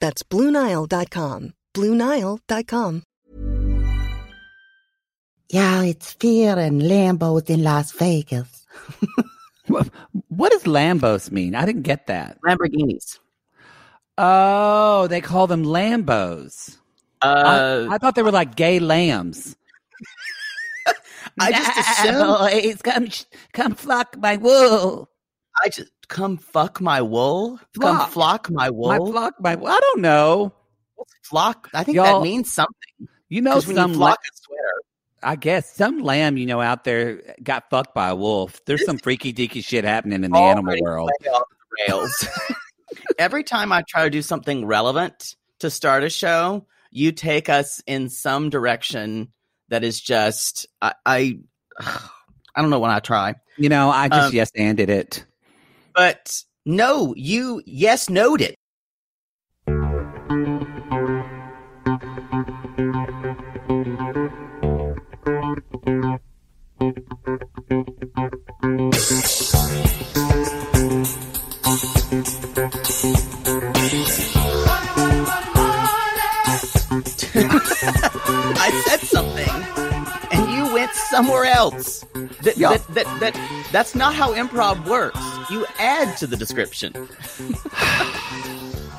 That's BlueNile.com. BlueNile.com. Yeah, it's fear and Lambos in Las Vegas. What, what does Lambos mean? I didn't get that. Lamborghinis. Oh, they call them Lambos. Uh, I, I thought they were like gay lambs. I just assumed. Boys, come, come flock my wool. I just come fuck my wool. Flock. Come flock my wool. My flock, my. I don't know. Flock? I think Y'all- that means something. You know, some you flock la- a sweater. I guess some lamb you know out there got fucked by a wolf. There's some freaky deaky shit happening in the animal world. way off the rails. Every time I try to do something relevant to start a show, you take us in some direction that is just I I, I don't know when I try, You know, I just Um, yes anded it. But no, you yes noted. Somewhere else. That, Yeah. that, that, that, that's not how improv works. You add to the description.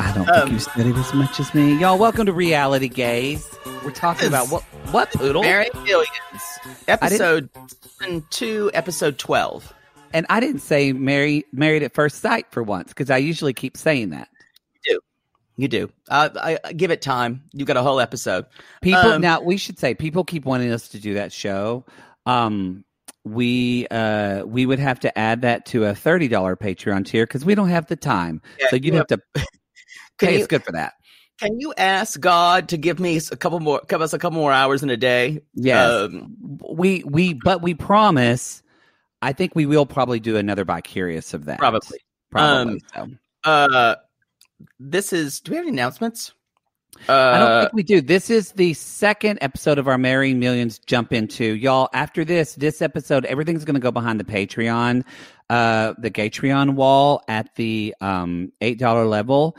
I don't think um, you studied as much as me. Y'all, welcome to Reality Gaze. We're talking about what what poodle? Mary Millions, episode two, episode twelve. And I didn't say marry, married at first sight for once because I usually keep saying that. You do. Uh, I, I give it time. You got a whole episode. People Um, now we should say people keep wanting us to do that show. Um, we uh we would have to add that to a thirty dollar Patreon tier because we don't have the time. Yeah, so you'd you have to pay you- us good for that. Can you ask God to give me a couple more, give us a couple more hours in a day? Yes. Um, we we but we promise. I think we will probably do another vicarious of that. Probably. Probably. so. uh, this is. Do we have any announcements? Uh, I don't think we do. This is the second episode of our Marrying Millions jump into. Y'all, after this, this episode, everything's going to go behind the Patreon, uh, the Gatreon wall at the um, $8 level.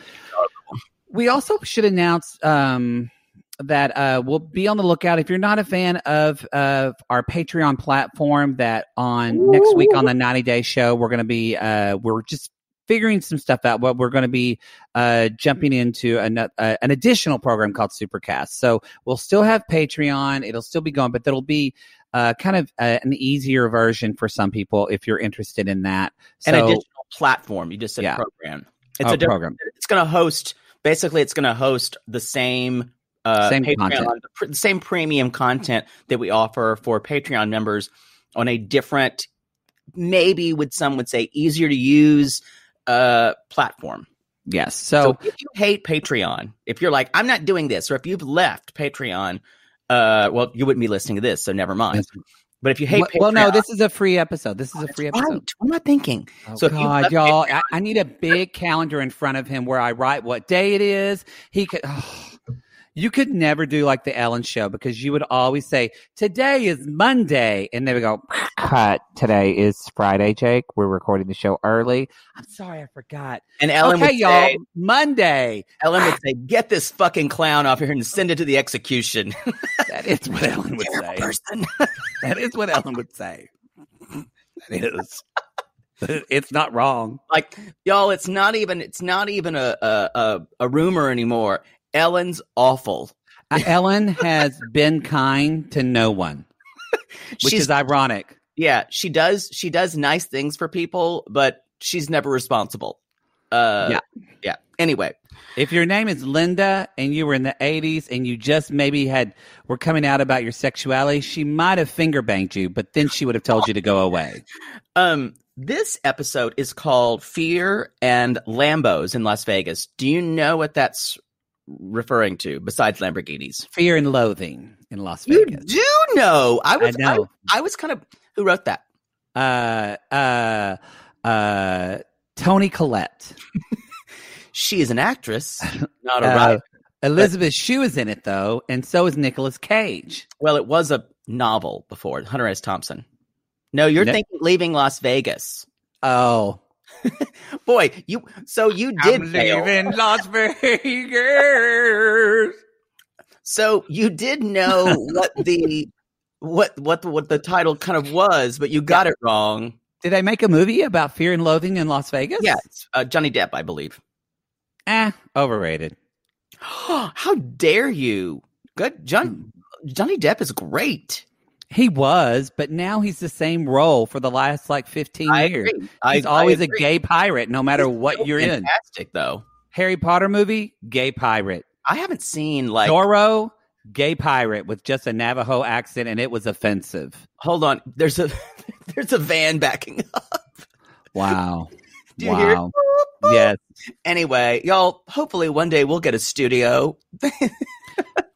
We also should announce um, that uh, we'll be on the lookout. If you're not a fan of, of our Patreon platform, that on next week on the 90 Day Show, we're going to be, uh, we're just figuring some stuff out. What we're going to be uh, jumping into an, uh, an additional program called Supercast. So we'll still have Patreon. It'll still be going, but that'll be uh, kind of uh, an easier version for some people if you're interested in that. So, an additional platform. You just said Yeah. program. It's Oh, a different, program. It's going to host. Basically, it's going to host the same. Uh, Same content. pr- the same premium content that we offer for Patreon members on a different, maybe would some would say easier to use uh, platform. yes. So, So, if you hate Patreon, if you're like, I'm not doing this, or if you've left Patreon, uh, well, you wouldn't be listening to this, so never mind. But if you hate well, Patreon, well, no, this is a free episode. This is a free right. episode. What am I thinking? Oh, So God, y'all, Patreon- I, I need a big calendar in front of him where I write what day it is. He could. You could never do like the Ellen show because you would always say today is Monday, and they would go, "Cut. Today is Friday, Jake. We're recording the show early. I'm sorry, I forgot. And Ellen okay, would y'all, say, Monday. Ellen would say, "Get this fucking clown off here and send it to the execution." That is what Ellen would say. person. That is what Ellen would say. That is. It's not wrong. like y'all, it's not even it's not even a a a, a rumor anymore. Ellen's awful. Uh, Ellen has been kind to no one, which She's is ironic. yeah, she does she does nice things for people, but she's never responsible. Uh Yeah. Yeah. Anyway, If your name is Linda and you were in the 80s and you just maybe had were coming out about your sexuality, she might have finger banged you, but then she would have told you to go away. um this episode is called Fear and Lambos in Las Vegas. Do you know what that's referring to besides Lamborghinis? Fear and loathing in Las Vegas. You do know. I was know. I, I was kind of who wrote that? Uh uh uh Toni Collette. She is an actress, not a Uh, writer. Elizabeth Shue is in it though, and so is Nicolas Cage. Well, it was a novel before Hunter S. Thompson. No, you're No. thinking leaving Las Vegas. Oh, Boy, you so you did fail. In Las Vegas. So you did know what the what what the, what the title kind of was, but you got it wrong. Did they make a movie about fear and loathing in Las Vegas? Yes, uh, Johnny Depp, I believe. Eh, overrated. How dare you? Good, John. Johnny Depp is great. He was, but now he's the same role for the last like 15 I years. agree. I, He's always I a agree. gay pirate, no matter what So you're in. fantastic, though. Harry Potter movie, gay pirate. I haven't seen like. Zorro, gay pirate with just a Navajo accent, and it was offensive. Hold on, there's a there's a van backing up. Wow. Do you hear wow. Yes. Anyway, y'all. Hopefully, one day we'll get a studio.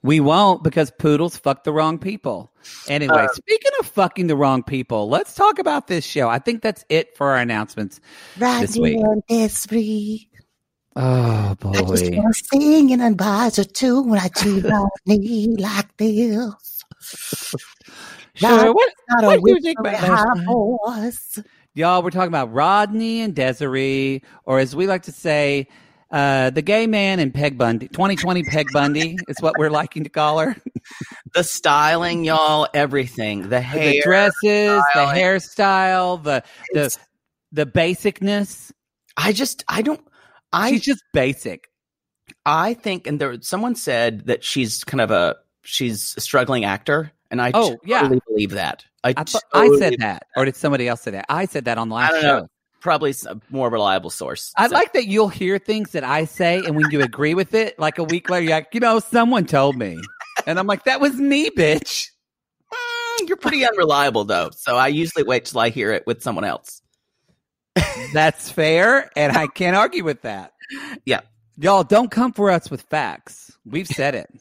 We won't because poodles fuck the wrong people. Anyway, Uh, speaking of fucking the wrong people, let's talk about this show. I think that's it for our announcements. This week. Radio Desiree. Oh I just boy. want to and advise her too when I cheat on me like this. Sure. What, Not what a do you think whispery about last high night? voice. Y'all, we're talking about Rodney and Desiree, or as we like to say, uh, the gay man and Peg Bundy. 2020 Peg Bundy is what we're liking to call her. The styling, y'all. Everything. The hair. the dresses, the hairstyle, the the the basicness. I just. I don't. I She's just basic. I think, and there someone said that she's kind of a she's a struggling actor, and I Oh, yeah. totally believe that. I, I, thought I said that, or did somebody else say that? I said that on the last show. know. Probably a more reliable source. I So- like that you'll hear things that I say, and when you agree with it, like a week later, you're like, you know, someone told me, and I'm like, that was me, bitch. Mm, you're pretty unreliable though, so I usually wait till I hear it with someone else. That's fair, and I can't argue with that. Yeah. Y'all don't come for us with facts. We've said it.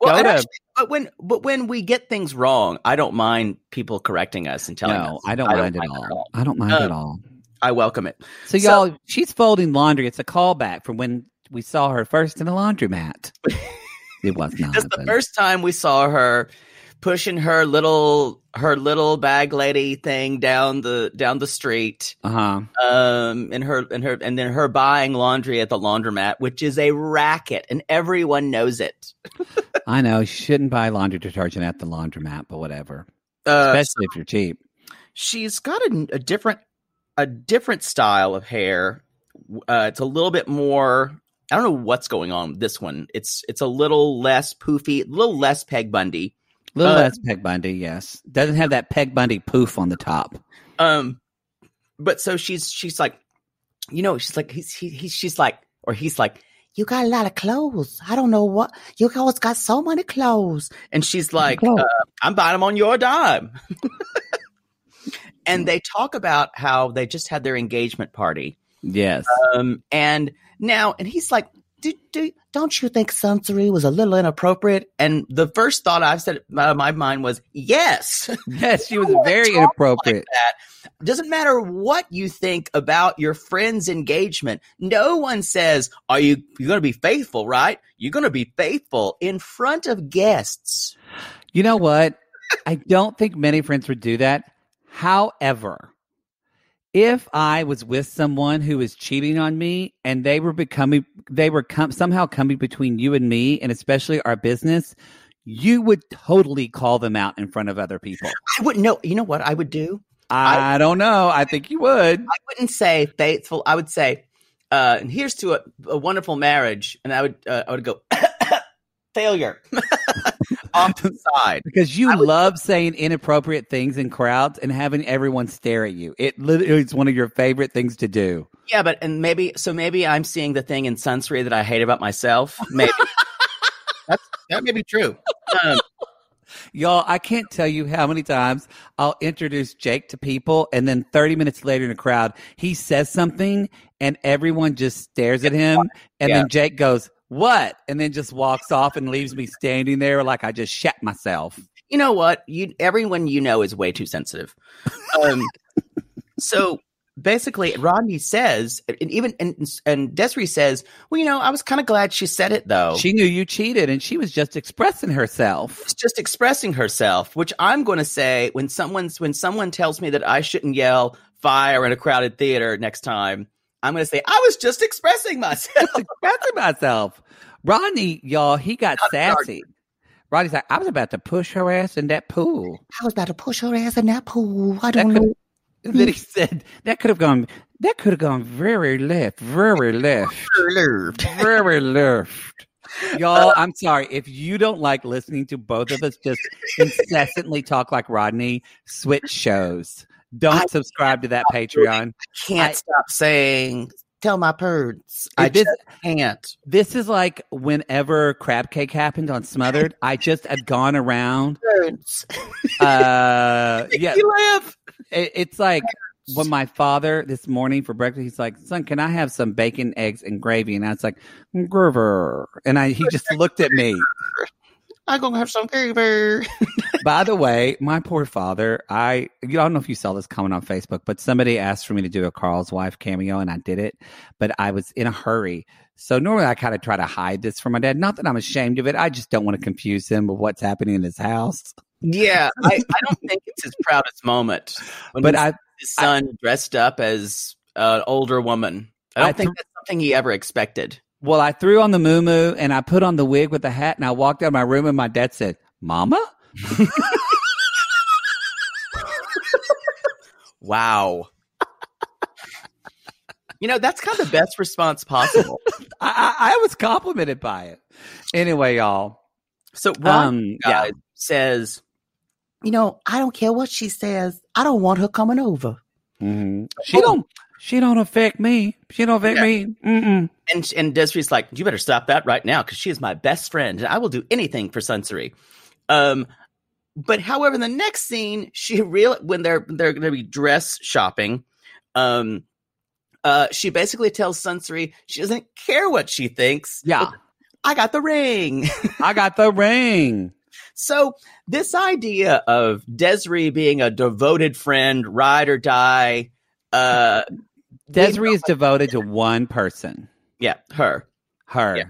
Well, to- actually, but when but when we get things wrong, I don't mind people correcting us and telling No, us. I don't mind at all. I don't mind at all. I welcome it. So, so- y'all, she's folding laundry. It's a callback from when we saw her first in the laundromat. it was not. The but- first time we saw her pushing her little her little bag lady thing down the down the street Uh-huh. um and her and her and then her buying laundry at the laundromat which is a racket and everyone knows it I know you shouldn't buy laundry detergent at the laundromat, but whatever. uh, Especially if you're cheap. she's got a, a different a different style of hair uh it's a little bit more i don't know what's going on with this one it's it's a little less poofy a little less peg bundy A little Uh, less Peg Bundy, yes. Doesn't have that Peg Bundy poof on the top. Um, but so she's she's like, you know, she's like he's he, he's she's like or he's like, You got a lot of clothes. I don't know what. You always got so many clothes. and she's like, uh, I'm buying them on your dime. and they talk about how they just had their engagement party. Yes. Um, and now and he's like, Do, do, don't you think Suntory was a little inappropriate? and the first thought I've said out of my mind was, yes. yes, she was very inappropriate. that. Doesn't matter what you think about your friend's engagement. No one says, "Are you you're going to be faithful?" Right? You're going to be faithful in front of guests. You know what? I don't think many friends would do that. However, if I was with someone who was cheating on me and they were becoming, they were com- somehow coming between you and me, and especially our business, you would totally call them out in front of other people. I wouldn't know. You know what I would do? I, don't know. I think you would. I wouldn't say faithful. I would say, uh, "And here's to a, a wonderful marriage." And I would uh, I would go, failure. Off to the side. Because you would- love saying inappropriate things in crowds and having everyone stare at you. It literally is one of your favorite things to do. Yeah, but and maybe so maybe I'm seeing the thing in Sunsary that I hate about myself. Maybe that may be true. Um, Y'all, I can't tell you how many times I'll introduce Jake to people and then 30 minutes later in a crowd, he says something and everyone just stares at him. And Yeah. then Jake goes, What? And then just walks off and leaves me standing there like I just shat myself. you know what? You everyone you know is way too sensitive. Um, so basically, Rodney says, and even and, and Desiree says, "Well, you know, I was kind of glad she said it though. She knew you cheated and she was just expressing herself. just expressing herself." Which I'm going to say when someone's when someone tells me that I shouldn't yell fire in a crowded theater next time, I'm going to say I was just expressing myself. expressing myself. Rodney, y'all, he got I'm sorry. sassy. Rodney's like, I was about to push her ass in that pool. I was about to push her ass in that pool. I don't know. Then he said that could have gone that could have gone very left, very left, very left. Y'all, I'm sorry. If you don't like listening to both of us just incessantly talk like Rodney, switch shows. Don't I subscribe to that Patreon. I can't I- stop saying tell my birds. I This- just can't. This is like whenever crab cake happened on Smothered. I just had gone around. Birds. Uh, yeah, You laugh. it, it's like when my father this morning for breakfast, he's like, "Son, can I have some bacon, eggs, and gravy?" And I was like, "Grover," and I he just looked at me. I'm gonna have some fever. By the way, my poor father, I you know, I don't know if you saw this comment on Facebook, but somebody asked for me to do a Carl's wife cameo and I did it, but I was in a hurry. So normally I kind of try to hide this from my dad. Not that I'm ashamed of it. I just don't want to confuse him with what's happening in his house. Yeah, I, I don't think it's his proudest moment. But his, I his son dressed up as an older woman. I don't I think th- that's something he ever expected. Well, I threw on the moo and I put on the wig with the hat and I walked out of my room and my dad said, Mama? Wow. you know, that's kind of the best response possible. I, I, I was complimented by it. Anyway, y'all. So Ron Um, yeah. guys says, You know, I don't care what she says. I don't want her coming over. Mhm. She don't. She don't affect me. She don't affect Yeah. me. Mm-mm. and and Desiree's like, you better stop that right now because she is my best friend and I will do anything for Sunsary. Um, but however, in the next scene, she real when they're they're going to be dress shopping, um, uh, she basically tells Sunsary she doesn't care what she thinks. Yeah, I got the ring. I got the ring. so this idea of Desiree being a devoted friend, ride or die, uh, Desiree is devoted to one person. yeah, her. Her. Yeah.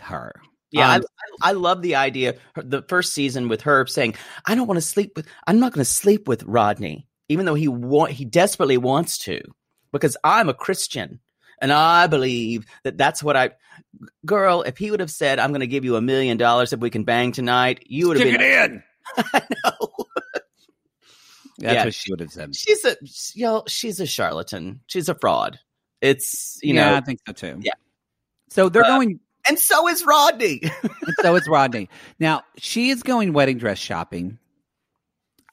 Her. Yeah, Um, I, I love the idea. The first season with her saying, "I don't want to sleep with. I'm not going to sleep with Rodney, even though he want he desperately wants to, because I'm a Christian and I believe that that's what I." Girl, if he would have said, "I'm going to give you a million dollars if we can bang tonight," you would have been. it in. I know. That's Yeah. what she would have said. She's a you know, she's a charlatan. She's a fraud. It's you yeah, know, I think so too. Yeah. So they're Uh, going, and so is Rodney. and so is Rodney. Now she is going wedding dress shopping.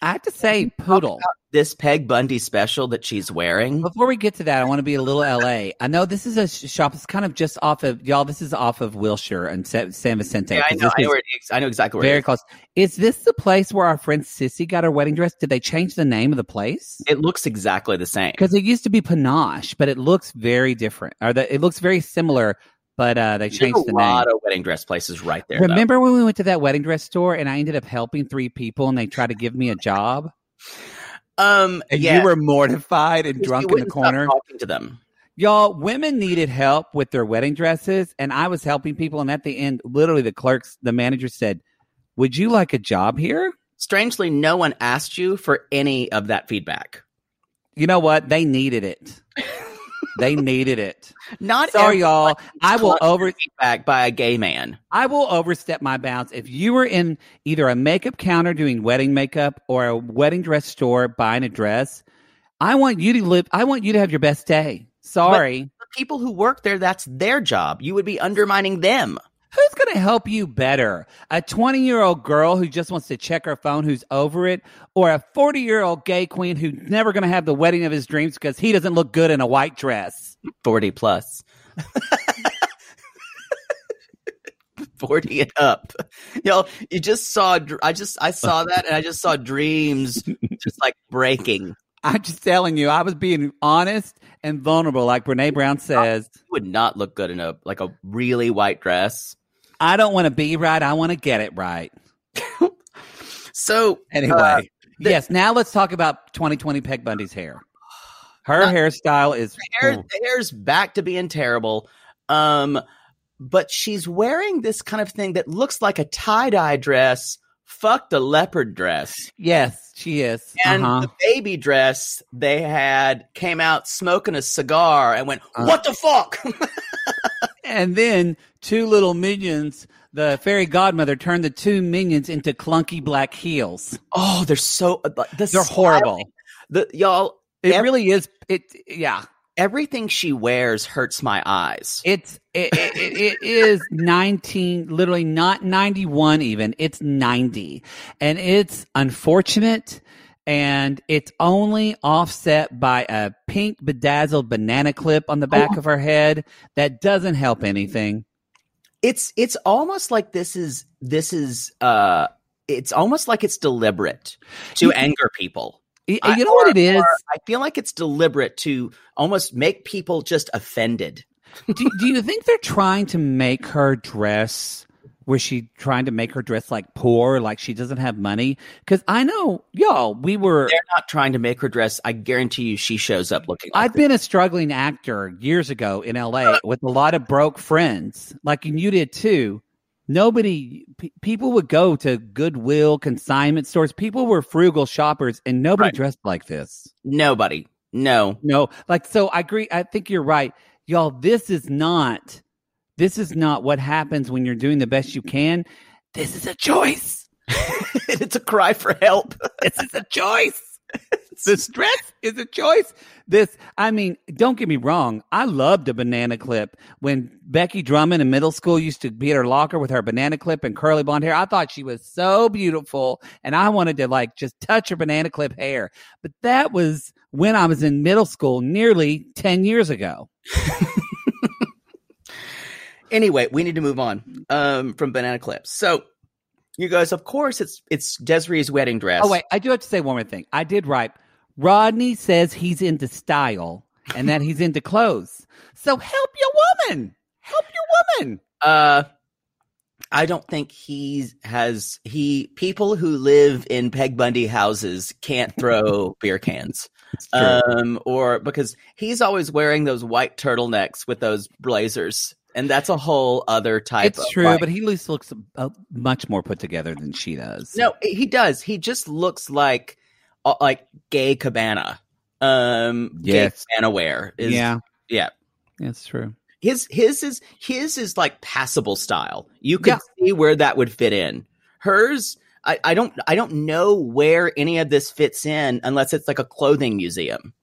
I have to say, Poodle. this Peg Bundy special that she's wearing. Before we get to that, I want to be a little LA. I know this is a shop. It's kind of just off of y'all. This is off of Wilshire and San Vicente. Yeah, I know. I know, is where it is. I know exactly where very is. close. Is this the place where our friend Sissy got her wedding dress? Did they change the name of the place? It looks exactly the same. Because it used to be Panache, but it looks very different. Or the, it looks very similar, but uh, they changed a the lot of wedding dress places right there. though. Remember when we went to that wedding dress store and I ended up helping three people and they tried to give me a job? Um, And yeah, you were mortified and drunk in the corner. talking to them. Y'all, women needed help with their wedding dresses, and I was helping people. And at the end, literally, the clerks, the manager said, "Would you like a job here?" Strangely, no one asked you for any of that feedback. You know what? They needed it. they needed it. Not Sorry, y'all. I will over. feedback by a gay man. I will overstep my bounds. If you were in either a makeup counter doing wedding makeup or a wedding dress store buying a dress, I want you to live. I want you to have your best day. Sorry. The people who work there, that's their job. You would be undermining them. Who's going to help you better? A 20 year old girl who just wants to check her phone, who's over it, or a 40 year old gay queen who's never going to have the wedding of his dreams because he doesn't look good in a white dress? 40 plus. 40 and up. Yo, you just saw, I just, I saw that and I just saw dreams just like breaking. I'm just telling you, I was being honest and vulnerable, like Brene Brown says. You would not look good in a, like a really white dress. I don't want to be right. I want to get it right. So, Anyway, uh, yes, now let's talk about 2020 Peg Bundy's hair. Her Not- hairstyle is hair, hair's back to being terrible. Um, but she's wearing this kind of thing that looks like a tie dye dress. Fuck the leopard dress. yes, she is. And Uh-huh. the baby dress they had came out smoking a cigar and went, Uh. What the fuck? And then two little minions, the fairy godmother turned the two minions into clunky black heels. oh, they're so uh, the They're horrible. The y'all It ev- really is. It yeah. everything she wears hurts my eyes. It's it, it, it, it is 19 literally not 91 even it's 90 and it's unfortunate and it's only offset by a pink bedazzled banana clip on the back of her head that doesn't help anything It's it's almost like this is this is uh it's almost like it's deliberate to You- anger people. Y- I- you know what it is I feel like it's deliberate to almost make people just offended. do, do you think they're trying to make her dress was she trying to make her dress like poor like she doesn't have money because i know y'all we were They're not trying to make her dress. I guarantee you, she shows up looking. Like I've been a struggling actor years ago in LA with a lot of broke friends, like and you did too. Nobody, pe people would go to Goodwill, consignment stores. People were frugal shoppers, and nobody Right. dressed like this. nobody. No, No, like so. I agree. I think you're right, y'all. This is not. This is not what happens when you're doing the best you can. This is a choice. it's a cry for help. This is a choice. the stress is a choice. This, I mean, don't get me wrong. I loved a banana clip when Becky Drummond in middle school used to be at her locker with her banana clip and curly blonde hair. I thought she was so beautiful and I wanted to like just touch her banana clip hair. But that was when I was in middle school nearly 10 years ago. anyway, we need to move on um, from banana clips. So, you guys, of course, it's it's Desiree's wedding dress. Oh, wait. I do have to say one more thing. I did write Rodney says he's into style and that he's into clothes. So help your woman. Help your woman. Uh, I don't think he has he people who live in Peg Bundy houses can't throw beer cans. Um, or because he's always wearing those white turtlenecks with those blazers, and that's a whole other type. It's of, true, like- but he at least looks uh, much more put together than she does. no, he does. He just looks like uh, like gay cabana. Um, Yes. gay cabana wear. Is, yeah, yeah. it's true. His his is his is like passable style. You could Yeah. see where that would fit in. Hers, I, I don't I don't know where any of this fits in unless it's like a clothing museum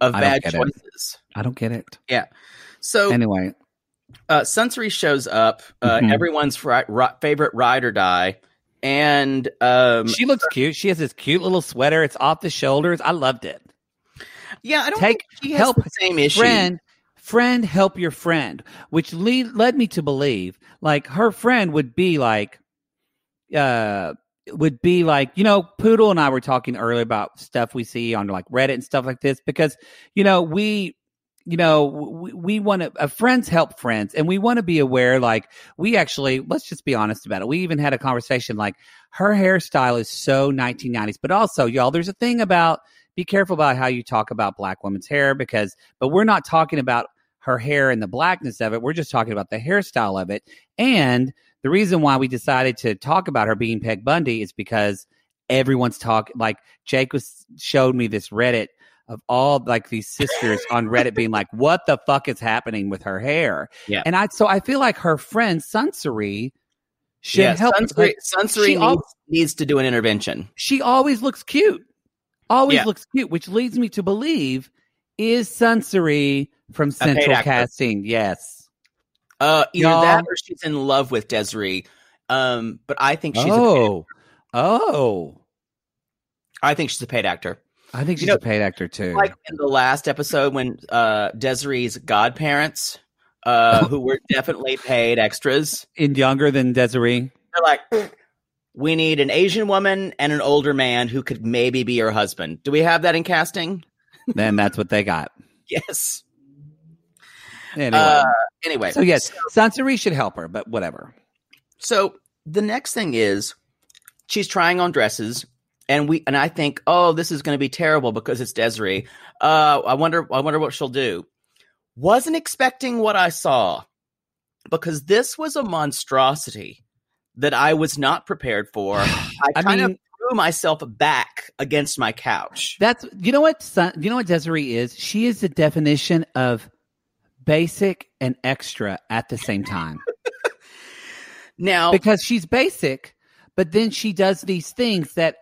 of I bad get it. choices. I don't get it. Yeah. So Anyway, uh, Sensory shows up, uh, Mhm. everyone's fri- ri- favorite ride or die, and um, she looks cute. She has this cute little sweater. It's off the shoulders. I loved it. yeah, I don't take- think she has help the same issue. Friend, friend, help your friend, which lead, led me to believe like her friend would be like, uh, would be like, you know, Poodle and I were talking earlier about stuff we see on like Reddit and stuff like this because, you know, we, you know, we, we want to, uh, friends help friends and we want to be aware, like, we actually, let's just be honest about it. We even had a conversation like her hairstyle is so 1990s, but also, y'all, there's a thing about, be careful about how you talk about black women's hair because, but we're not talking about her hair and the blackness of it. We're just talking about the hairstyle of it. And the reason why we decided to talk about her being Peg Bundy is because everyone's talking. Like Jake was showed me this Reddit of all like these sisters on Reddit being like, "What the fuck is happening with her hair?" Yeah. and I so I feel like her friend Sunsuri should yeah, help. Sensory, Sensory needs, al- needs to do an intervention. she always looks cute. Always Yeah. looks cute, which leads me to believe is Sunsuri from paid Central. Casting. Yes. Uh, either Y'all- that or she's in love with Desiree. Um, but I think she's. A, oh, oh. I think she's a paid actor. I think she's know, a paid actor too. Like in the last episode when uh, Desiree's godparents, uh, who were definitely paid extras, in younger than Desiree. they're like, "We need an Asian woman and an older man who could maybe be her husband." Do we have that in casting? then that's what they got. Yes. Anyway. Uh, anyway, so yes, Sansari should help her, but whatever. So the next thing is she's trying on dresses, and we and I think, oh, this is going to be terrible because it's Desiree. Uh, I wonder, I wonder what she'll do. Wasn't expecting what I saw because this was a monstrosity that I was not prepared for. I I kind mean- of threw myself back against my couch. That's you know what you know what Desiree is. She is the definition of basic and extra at the same time Now, because she's basic, but then she does these things that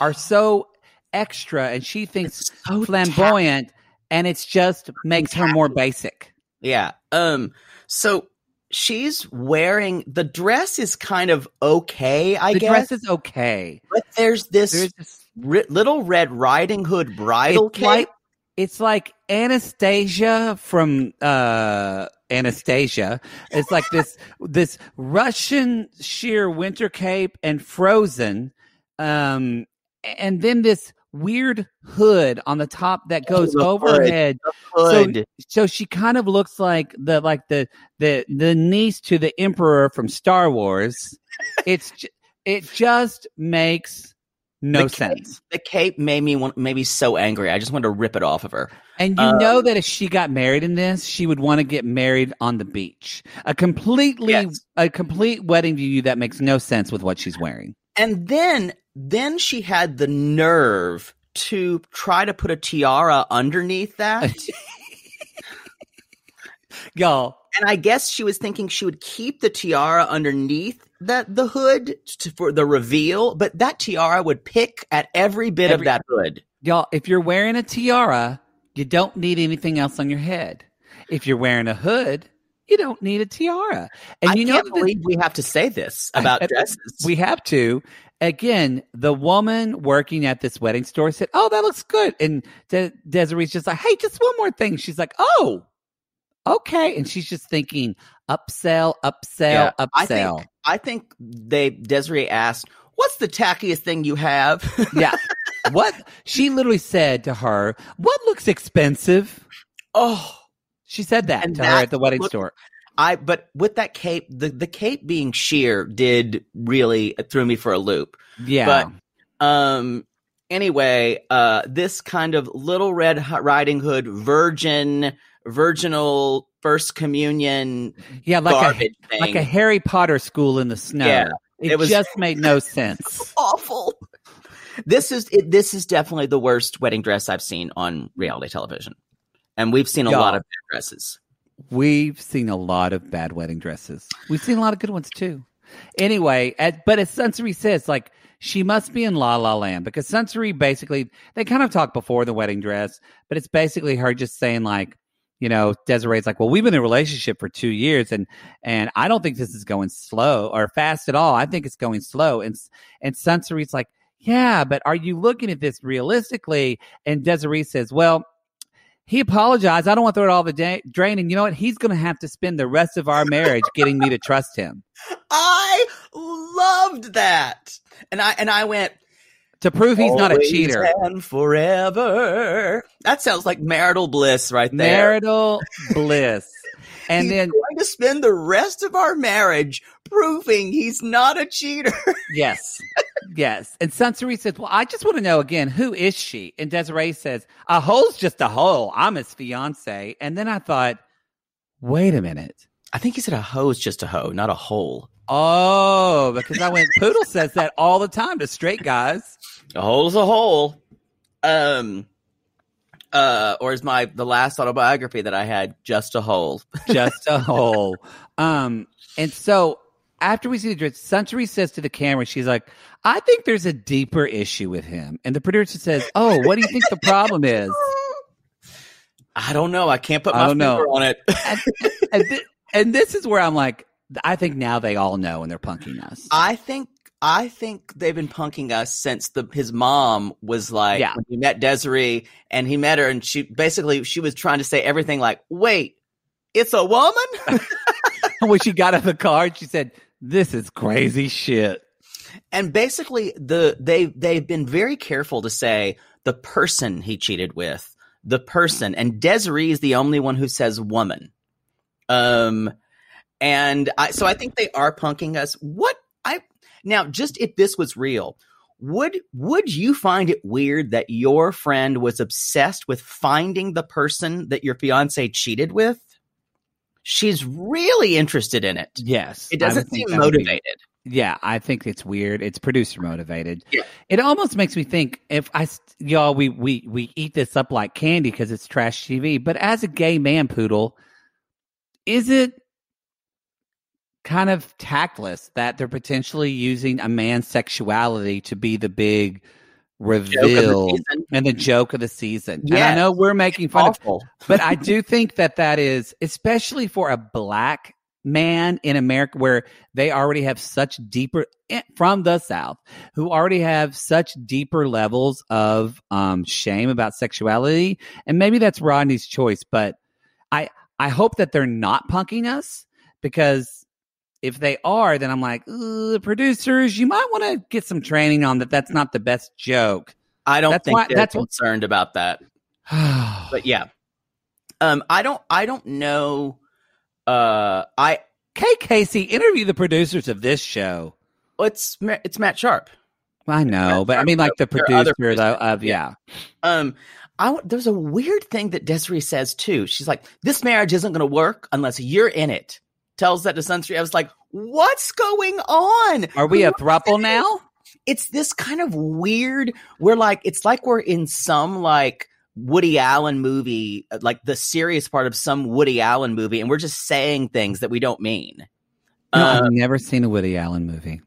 are so extra, and she thinks so flamboyant, and it's just makes her more basic. Yeah. Um. So she's wearing the dress is kind of okay, I the guess. dress is okay. but there's this There's this ri- little Red Riding Hood bridal it's cape. like it's like Anastasia from uh Anastasia. It's like this this Russian sheer winter cape and frozen. Um and then this weird hood on the top that goes the over hood. her head. Hood. So she kind of looks like the like the the the niece to the emperor from Star Wars. It's it just makes no The cape- sense. the cape made me want, made me so angry. I just wanted to rip it off of her. And you Um, know that if she got married in this, she would want to get married on the beach. A completely Yes. a complete wedding to you that makes no sense with what she's wearing. And then then she had the nerve to try to put a tiara underneath that. Y'all, and I guess she was thinking she would keep the tiara underneath that the hood to, for the reveal, but that tiara would pick at every bit Every- of that hood. y'all, if you're wearing a tiara, you don't need anything else on your head. If you're wearing a hood, you don't need a tiara. And I you know can't that the- believe we have to say this about I- dresses. we have to. Again, the woman working at this wedding store said, "Oh, that looks good," and De- Desiree's just like, "Hey, just one more thing." She's like, "Oh, okay," and she's just thinking, "Upsell, upsell, Yeah, I upsell." think I think they Desiree asked, "What's the tackiest thing you have?" yeah. What she literally said to her, "What looks expensive?" oh, She said that And to her at the wedding what- store. I but with that cape, the the cape being sheer did really threw me for a loop. Yeah, But Um. Anyway, uh, this kind of little Red Riding Hood virgin, virginal first communion yeah, like a thing. like a Harry Potter school in the snow. Yeah, it, it was- just made no sense. awful. This is it, this is definitely the worst wedding dress I've seen on reality television, and we've seen a Y'all. lot of bad dresses. We've seen a lot of bad wedding dresses. We've seen a lot of good ones too. Anyway, at, but as Sunsari says, like she must be in La La Land because Sunsari basically they kind of talk before the wedding dress, but it's basically her just saying like, you know, Desiree's like, well, we've been in a relationship for two years, and and I don't think this is going slow or fast at all. I think it's going slow, and and Sunsari's like, yeah, but are you looking at this realistically? And Desiree says, well, he apologized. I don't want to throw it all the da- drain. And you know what? He's going to have to spend the rest of our marriage getting me to trust him I loved that, and I and I went. to prove he's not a cheater. and forever. That sounds like marital bliss right there. Marital bliss. And he's then, going to spend the rest of our marriage proving he's not a cheater. yes, yes. And Sunsari says, Well, I just want to know again, who is she? And Desiree says, A hole's just a hole. I'm his fiance. And then I thought, Wait a minute. I think he said a hoe is just a hoe, not a hole. Oh, because I went, Poodle says that all the time to straight guys. A hole's a hole. Um, uh, or is my the last autobiography that I had just a hole? just a hole. Um, and so after we see the dress, Sunsari says to the camera, she's like, I think there's a deeper issue with him. And the producer says, Oh, what do you think the problem is? I don't know. I can't put my don't finger know. on it. And, and, thi- and this is where I'm like, I think now they all know and they're punking us. I think I think they've been punking us since the his mom was like Yeah. when he met Desiree and he met her and she basically she was trying to say everything like, wait, it's a woman? when she got out of the car, she said, "This is crazy shit." and basically the they they've been very careful to say the person he cheated with, the person, and Desiree is the only one who says woman. Um and I so I think they are punking us. What now just if this was real, would would you find it weird that your friend was obsessed with finding the person that your fiance cheated with? She's really interested in it. Yes, It doesn't seem would be- motivated. Yeah, I think it's weird. It's producer motivated. Yeah. It almost makes me think if I, y'all, we we we eat this up like candy because it's trash TV. But as a gay man, poodle, is it kind of tactless that they're potentially using a man's sexuality to be the big of the reveal and the joke of the season? And I know we're making fun of but I do think that that is, especially for a black man in America, where they already have such deeper eh, from the South, who already have such deeper levels of um, shame about sexuality, and maybe that's Rodney's choice. But I I hope that they're not punking us because if they are, then I'm like, "Ugh, producers, you might want to get some training on that. That's not the best joke. I don't That's think why- they're that's what- concerned about that. But yeah. Um I don't I don't know uh I Kate Casey, interview the producers of this show. it's it's Matt Sharp. I know, but I mean, like the There are other producer though, of yeah. Um I there's a weird thing that Desiree says too. She's like this marriage isn't going to work unless you're in it. Tells that to Sunstreet. I was like, "What's going on? Are we a thruple now? it's this kind of weird we're like it's like we're in some like Woody Allen movie like the serious part of some Woody Allen movie and we're just saying things that we don't mean No, Uh, I've never seen a Woody Allen movie.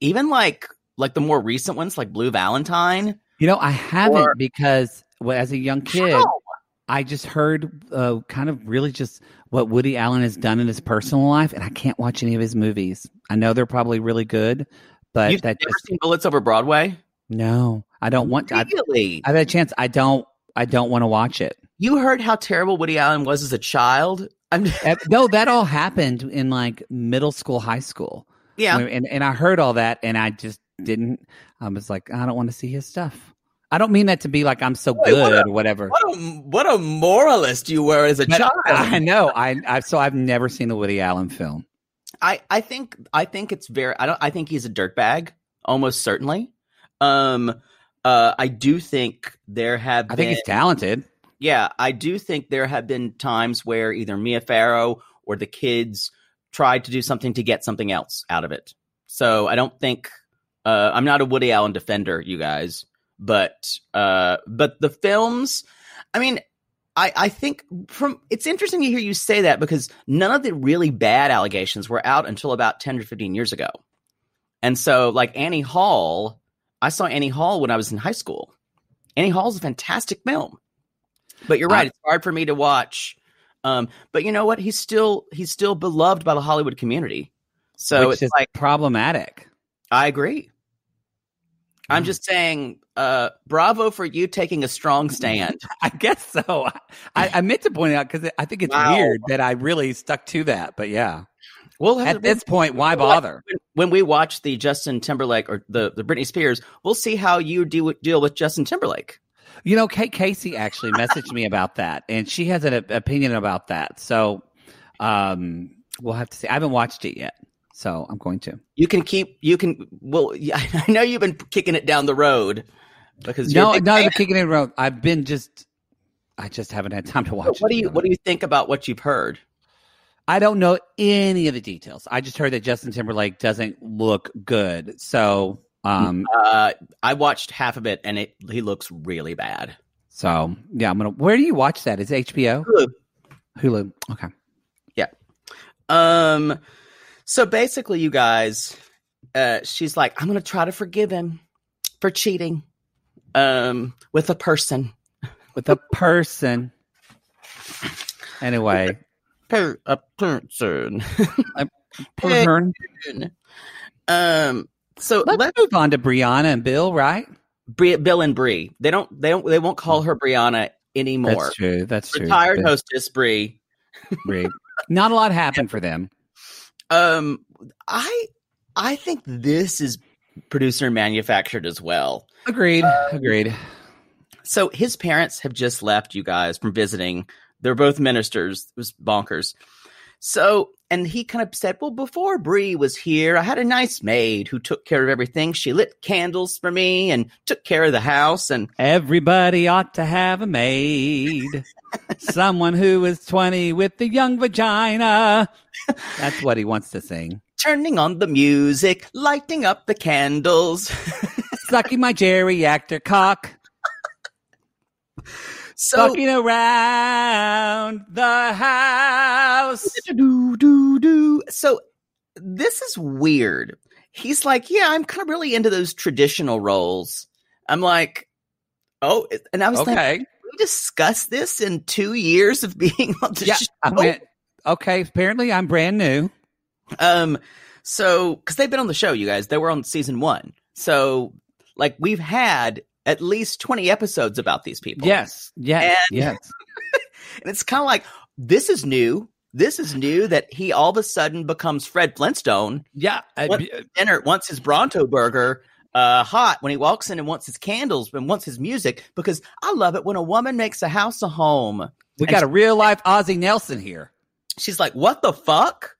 even like like the more recent ones like Blue Valentine You know, I haven't Or- because well, as a young kid, How? I just heard uh, kind of really just what Woody Allen has done in his personal life, and I can't watch any of his movies. I know they're probably really good, but you've that never just seen Bullets Over Broadway no, I don't want. I, really I've had a chance. I don't. I don't want to watch it. you heard how terrible Woody Allen was as a child I'm no, that all happened in like middle school, high school. yeah and and I heard all that, and I just didn't. I was like, I don't want to see his stuff. I don't mean that to be like I'm so Wait, what good or whatever. what a what a moralist you were as a But child I know. I, I so I've never seen a Woody Allen film. I, I think I think it's very I don't I think he's a dirtbag almost certainly. Um uh I do think there have I been think he's talented. yeah, I do think there have been times where either Mia Farrow or the kids tried to do something to get something else out of it. So I don't think uh I'm not a Woody Allen defender, you guys, but uh but the films I mean I, I think from it's interesting to hear you say that because none of the really bad allegations were out until about 10 or 15 years ago. And so like Annie Hall, I saw Annie Hall when I was in high school. Annie Hall's a fantastic film. But you're right, I- it's hard for me to watch. Um, but you know what? He's still he's still beloved by the Hollywood community. So it's like problematic. I agree. I'm Mm. just saying, uh, bravo for you taking a strong stand. I guess so. I, I meant to point out because I think it's Wow. weird that I really stuck to that. But yeah, We'll at this point, why bother? when we watch the Justin Timberlake or the the Britney Spears, we'll see how you deal with, deal with Justin Timberlake. You know, Kate Casey actually messaged me about that, and she has an op- opinion about that. So, um, we'll have to see. I haven't watched it yet, so I'm going to. You can keep you can well. I know you've been kicking it down the road because No, big no, fan. the kicking in road. I've been just, I just haven't had time to watch. What it, do you what do you think about what you've heard? I don't know any of the details. I just heard that Justin Timberlake doesn't look good. So, um, Uh, I watched half of it and it he looks really bad. so yeah, I'm gonna. Where do you watch that? Is it HBO? Hulu. Okay. Yeah. Um, so basically, you guys, uh, she's like, I'm gonna try to forgive him for cheating, um, with a person. With a person. Anyway, per, a person. Pern. um. So Let's let's move on to Brianna and Bill, right? Bri- Bill and Bree. They don't. They don't. They won't call her Brianna anymore. That's true. That's true. Retired hostess Bree. Bree. Not a lot happened for them. Um. I. I think this is producer manufactured as well. Agreed. Agreed. So his parents have just left you guys from visiting. They're both ministers. It was bonkers. So, and he kind of said, Well, before Bree was here, I had a nice maid who took care of everything. She lit candles for me and took care of the house. And Everybody ought to have a maid. Someone who is 20 with the young vagina. That's what he wants to sing. turning on the music, lighting up the candles. Sucking my geriatric cock. so, Fucking around the house. do, do, do. so this is weird. He's like, Yeah, I'm kind of really into those traditional roles. I'm like, Oh, and I was like, Okay. we discussed this in two years of being on the Yeah. show. I went, okay. Apparently I'm brand new. Um, so because they've been on the show, you guys, they were on season one. So like we've had at least twenty episodes about these people. Yes. Yes. And- yes. and it's kind of like this is new. This is new that he all of a sudden becomes Fred Flintstone. Yeah. uh, Dinner wants his Bronto burger uh hot when he walks in and wants his candles and wants his music because I love it when a woman makes a house a home. we got a real life Ozzie Nelson here. She's like, "What the fuck?"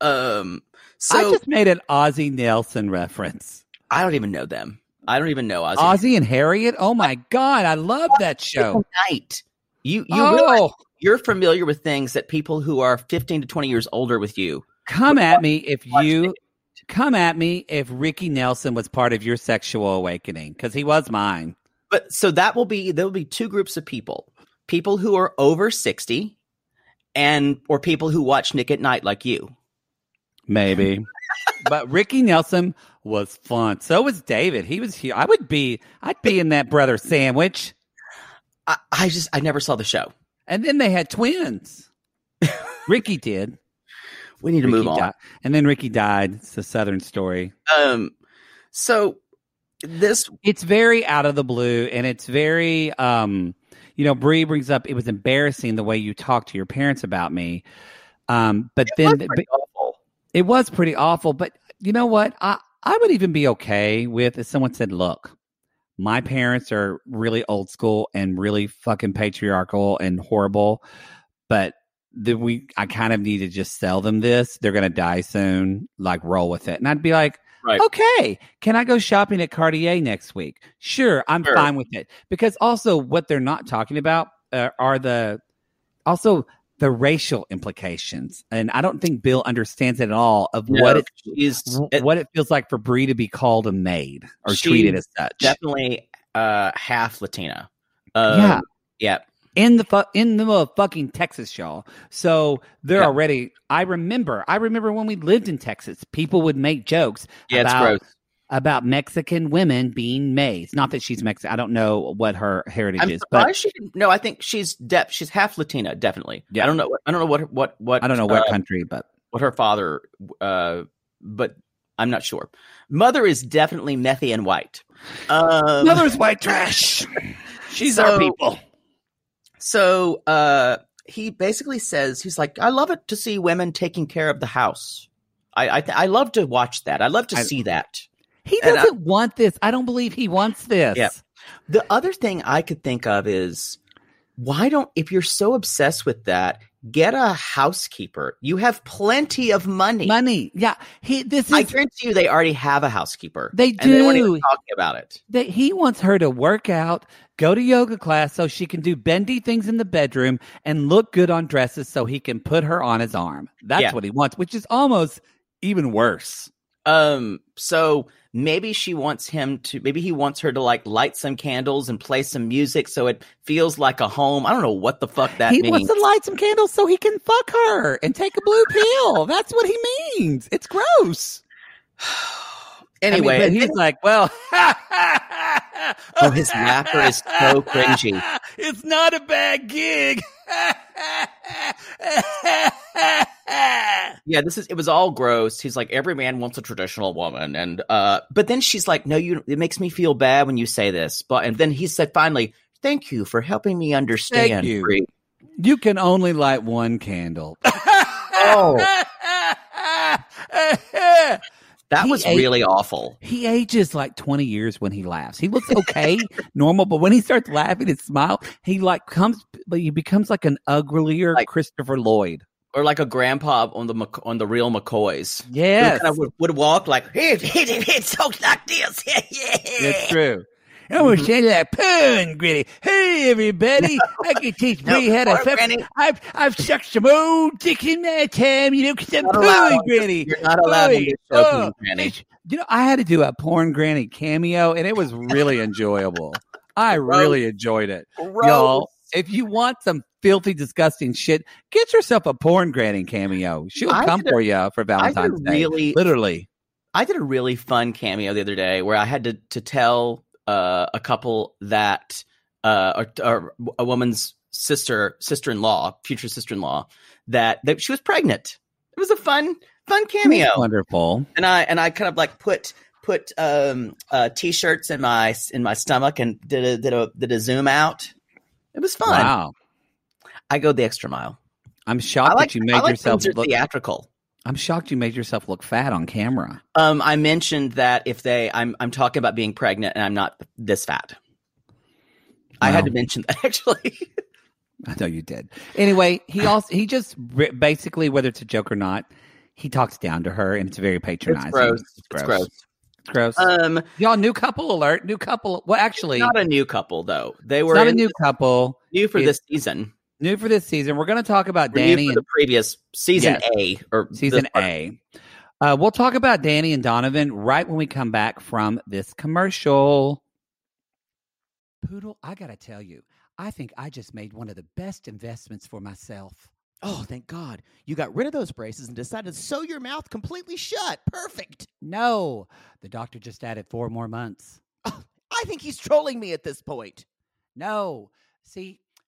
Um. So I just made an Ozzie Nelson reference. I don't even know them. I don't even know Ozzie. Ozzie and Harriet. Oh my God. I love that show. Night. You you realize Oh, you're familiar with things that people who are 15 to 20 years older with you. come at me if you it. come at me if Ricky Nelson was part of your sexual awakening because he was mine. But so that will be there will be two groups of people. People who are over 60 and or people who watch Nick at Night like you. Maybe. but Ricky Nelson was fun. So was David. He was here. I would be, I'd be in that brother sandwich. I, I just I never saw the show. And then they had twins. Ricky did. We need to Ricky move on. died. And then Ricky died. It's a Southern story. Um so this It's very out of the blue and it's very, um, you know, Bree brings up it was embarrassing the way you talked to your parents about me. Um, but then was but it was pretty awful. But you know what? I, I would even be okay with if someone said, look, my parents are really old school and really fucking patriarchal and horrible, but we I kind of need to just sell them this. They're gonna die soon. Like roll with it. And I'd be like, Right. okay, can I go shopping at Cartier next week? Sure, I'm Sure. fine with it. Because also what they're not talking about uh, are the also the racial implications, and I don't think Bill understands it at all of No, what it what it feels like for Bree to be called a maid or treated as such. definitely uh half Latina. Um, Yeah. Yeah. in the fu- in the middle of fucking Texas, y'all. So they're Yeah. already. I remember. I remember when we lived in Texas, people would make jokes Yeah, it's gross. About Mexican women being maids. Not that she's Mexican. I don't know what her heritage I'm is, but she. No, I think she's def. She's half Latina, definitely. Yeah. I don't know. I don't know what what what. I don't know what uh, country. But what her father. Uh, but I'm not sure. Mother is definitely methy and white. Um, mother's white trash. She's So- our people. So uh, he basically says he's like, I love it to see women taking care of the house. I I, th- I love to watch that. I love to I- see that. He doesn't want this. I don't believe he wants this. Yeah. The other thing I could think of is why don't if you're so obsessed with that, get a housekeeper. You have plenty of money. Money. Yeah. He. This I is. guarantee you they already have a housekeeper. They And they weren't do. even talking about it. that he wants her to work out, go to yoga class so she can do bendy things in the bedroom and look good on dresses so he can put her on his arm. That's Yeah. what he wants, which is almost even worse. Um, so maybe she wants him to maybe he wants her to like light some candles and play some music so it feels like a home. I don't know what the fuck that he means. wants to light some candles so he can fuck her and take a blue pill. That's what he means. It's gross. I mean, anyway, and he's like, well, Oh, his laughter is so cringy. It's not a bad gig. Yeah, this is it was all gross. He's like every man wants a traditional woman and uh but then she's like no you it makes me feel bad when you say this. But and then he said finally, "Thank you for helping me understand." you. Bree." You can only light one candle. Oh. That He was really awful. He ages like 20 years when he laughs. He looks okay, normal, but when he starts laughing and smile, he like comes, but he becomes like an uglier Like- Christopher Lloyd. Or like a grandpa on the on the real McCoys. Yeah, kind of would, would walk like, hit it, hit talk like this. yeah. it's true. I'm gonna say that pun, Gritty. Hey, everybody! I can teach No, Bree how to suck. Granny. I've I've sucked some old dick in that time, you know, 'cause I'm pun, Gritty. You're not allowed Boy, this show, oh, Granny. You know, I had to do a porn granny cameo, and it was really enjoyable. I really enjoyed it. Y'all, if you want some filthy, disgusting shit, get yourself a porn granny cameo. She'll I come a- for you for Valentine's Day. really Literally. I did a really fun cameo the other day where I had to to tell uh, a couple that uh, or, or a woman's sister sister in law, future sister in law, that that she was pregnant. It was a fun fun cameo, Wonderful. and I and I kind of like put put um uh t-shirts in my in my stomach and did a did a did a zoom out. It was fun. Wow. I go the extra mile. I'm shocked like that you made like yourself things that are look. theatrical. I'm shocked you made yourself look fat on camera. Um, I mentioned that if they, I'm, I'm talking about being pregnant, and I'm not this fat. I had to mention that actually. I know you did. Anyway, he also he just basically, whether it's a joke or not, he talks down to her, and it's very patronizing. it's gross. It's gross. It's gross. Um, Y'all, new couple alert. New couple. Well, actually, not a new couple though. They it's were not a new couple. new for It's this season. New for this season. We're going to talk about Were new Danny for and the previous season Yes. A or season. A. Uh, we'll talk about Danny and Donovan right when we come back from this commercial. Poodle, I got to tell you, I think I just made one of the best investments for myself. Oh, thank God. You got rid of those braces and decided to sew your mouth completely shut. Perfect. No, the doctor just added four more months. I think he's trolling me at this point. No, see,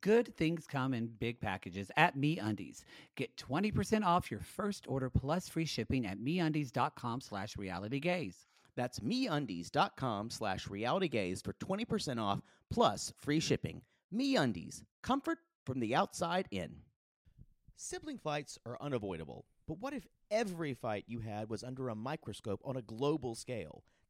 good things come in big packages at MeUndies. Get 20% off your first order plus free shipping at MeUndies.com slash realitygaze. That's meundies.com slash realitygaze for 20% off plus free shipping. MeUndies, comfort from the outside in. Sibling fights are unavoidable, but what if every fight you had was under a microscope on a global scale?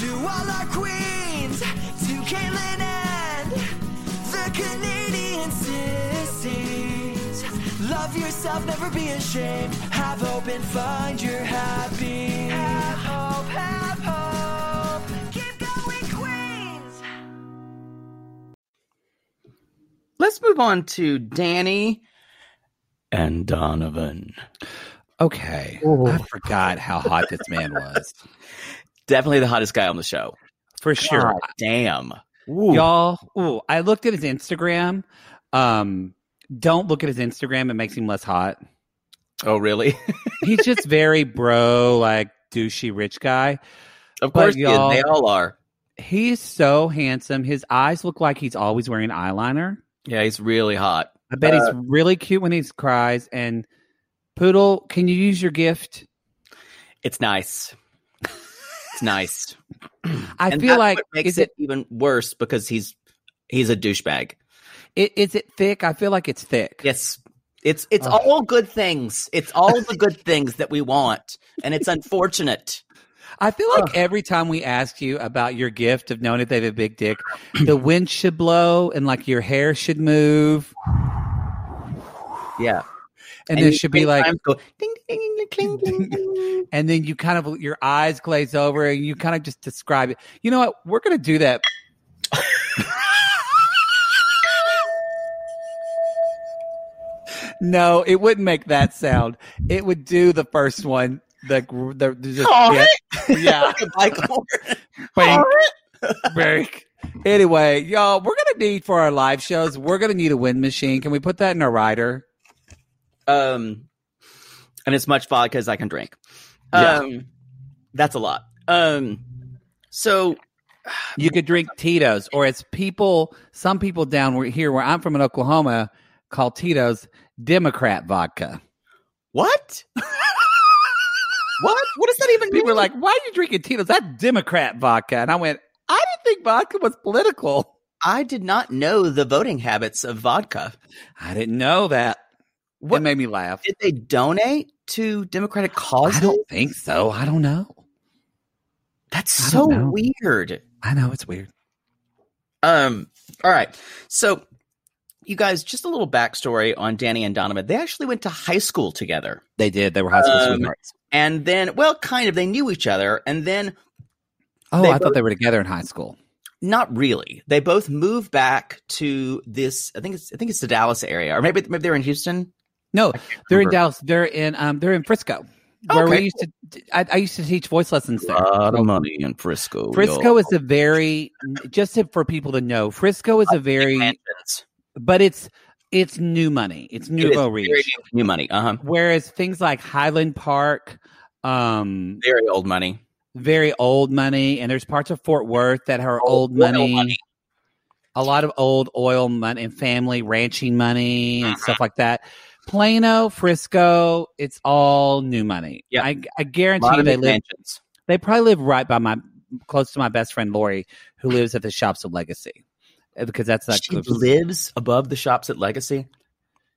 To all our queens, to Caitlin and the Canadian sissies. Love yourself, never be ashamed. Have hope and find your happy. Have hope, have hope. Keep going, Queens. Let's move on to Danny and Donovan. Okay. I forgot how hot this man was. Definitely the hottest guy on the show. For sure. God damn. Ooh. Y'all, ooh, I looked at his Instagram. Um, don't look at his Instagram. It makes him less hot. Oh, really? He's just very bro, like douchey rich guy. of course, y'all- they all are. He's so handsome. His eyes look like he's always wearing eyeliner. Yeah, he's really hot. I bet Uh, he's really cute when he cries. And Poodle, can you use your gift? It's nice. It's nice. I And feel like makes is it, it even worse because he's he's a douchebag. it is it thick? I feel like it's thick. Yes. It's it's Oh. all good things. It's all the good things that we want, and it's unfortunate. I feel like every time we ask you about your gift of knowing if they have a big dick, the wind should blow and like your hair should move. Yeah. And, And there should be like, go ding ding ding ding cling. and then you kind of your eyes glaze over, and you kind of just describe it. You know what? We're gonna do that. no, it wouldn't make that sound. It would do the first one. The the, the just, yeah, yeah. Like a bike horn. Bink, bink. Anyway, y'all, we're gonna need for our live shows. We're gonna need a wind machine. Can we put that in our rider? Um, and as much vodka as I can drink. Yeah. Um, that's a lot. Um, so You could drink Tito's, or as people, some people down here where I'm from in Oklahoma call Tito's Democrat vodka. what? what? What does that even People mean? are like, "Why are you drinking Tito's? That's Democrat vodka." And I went, "I didn't think vodka was political. I did not know the voting habits of vodka. I didn't know that." What- It made me laugh. Did they donate to Democratic causes? I don't think so. I don't know. That's so know. weird. I know it's weird. Um, all right. So, you guys, just a little backstory on Danny and Donovan. They actually went to high school together. They did. They were high school Um, sweethearts. And then, well, kind of, they knew each other. And then, Oh, I thought they were together in high school. not really. They both moved back to this, I think it's, I think it's the Dallas area, or maybe, maybe they're in Houston. No, they're in. Dallas. They're in um they're in Frisco. Where Okay. we used to I, I used to teach voice lessons there. A lot of money in Frisco. Frisco is a very just for people to know. Frisco is a very but it's it's new money. It's nouveau very riche. new money. Uh huh. Whereas things like Highland Park, um, Very old money. very old money, and there's parts of Fort Worth that are Old old money. money. A lot of old oil money and family ranching money and Mm-hmm. stuff like that. Plano, Frisco, it's all new money. Yeah. I, I A guarantee you they live mansions. they probably live right by my close to my best friend Lori, who lives at the Shops of Legacy, Uh, because that's like She lives above the shops at Legacy.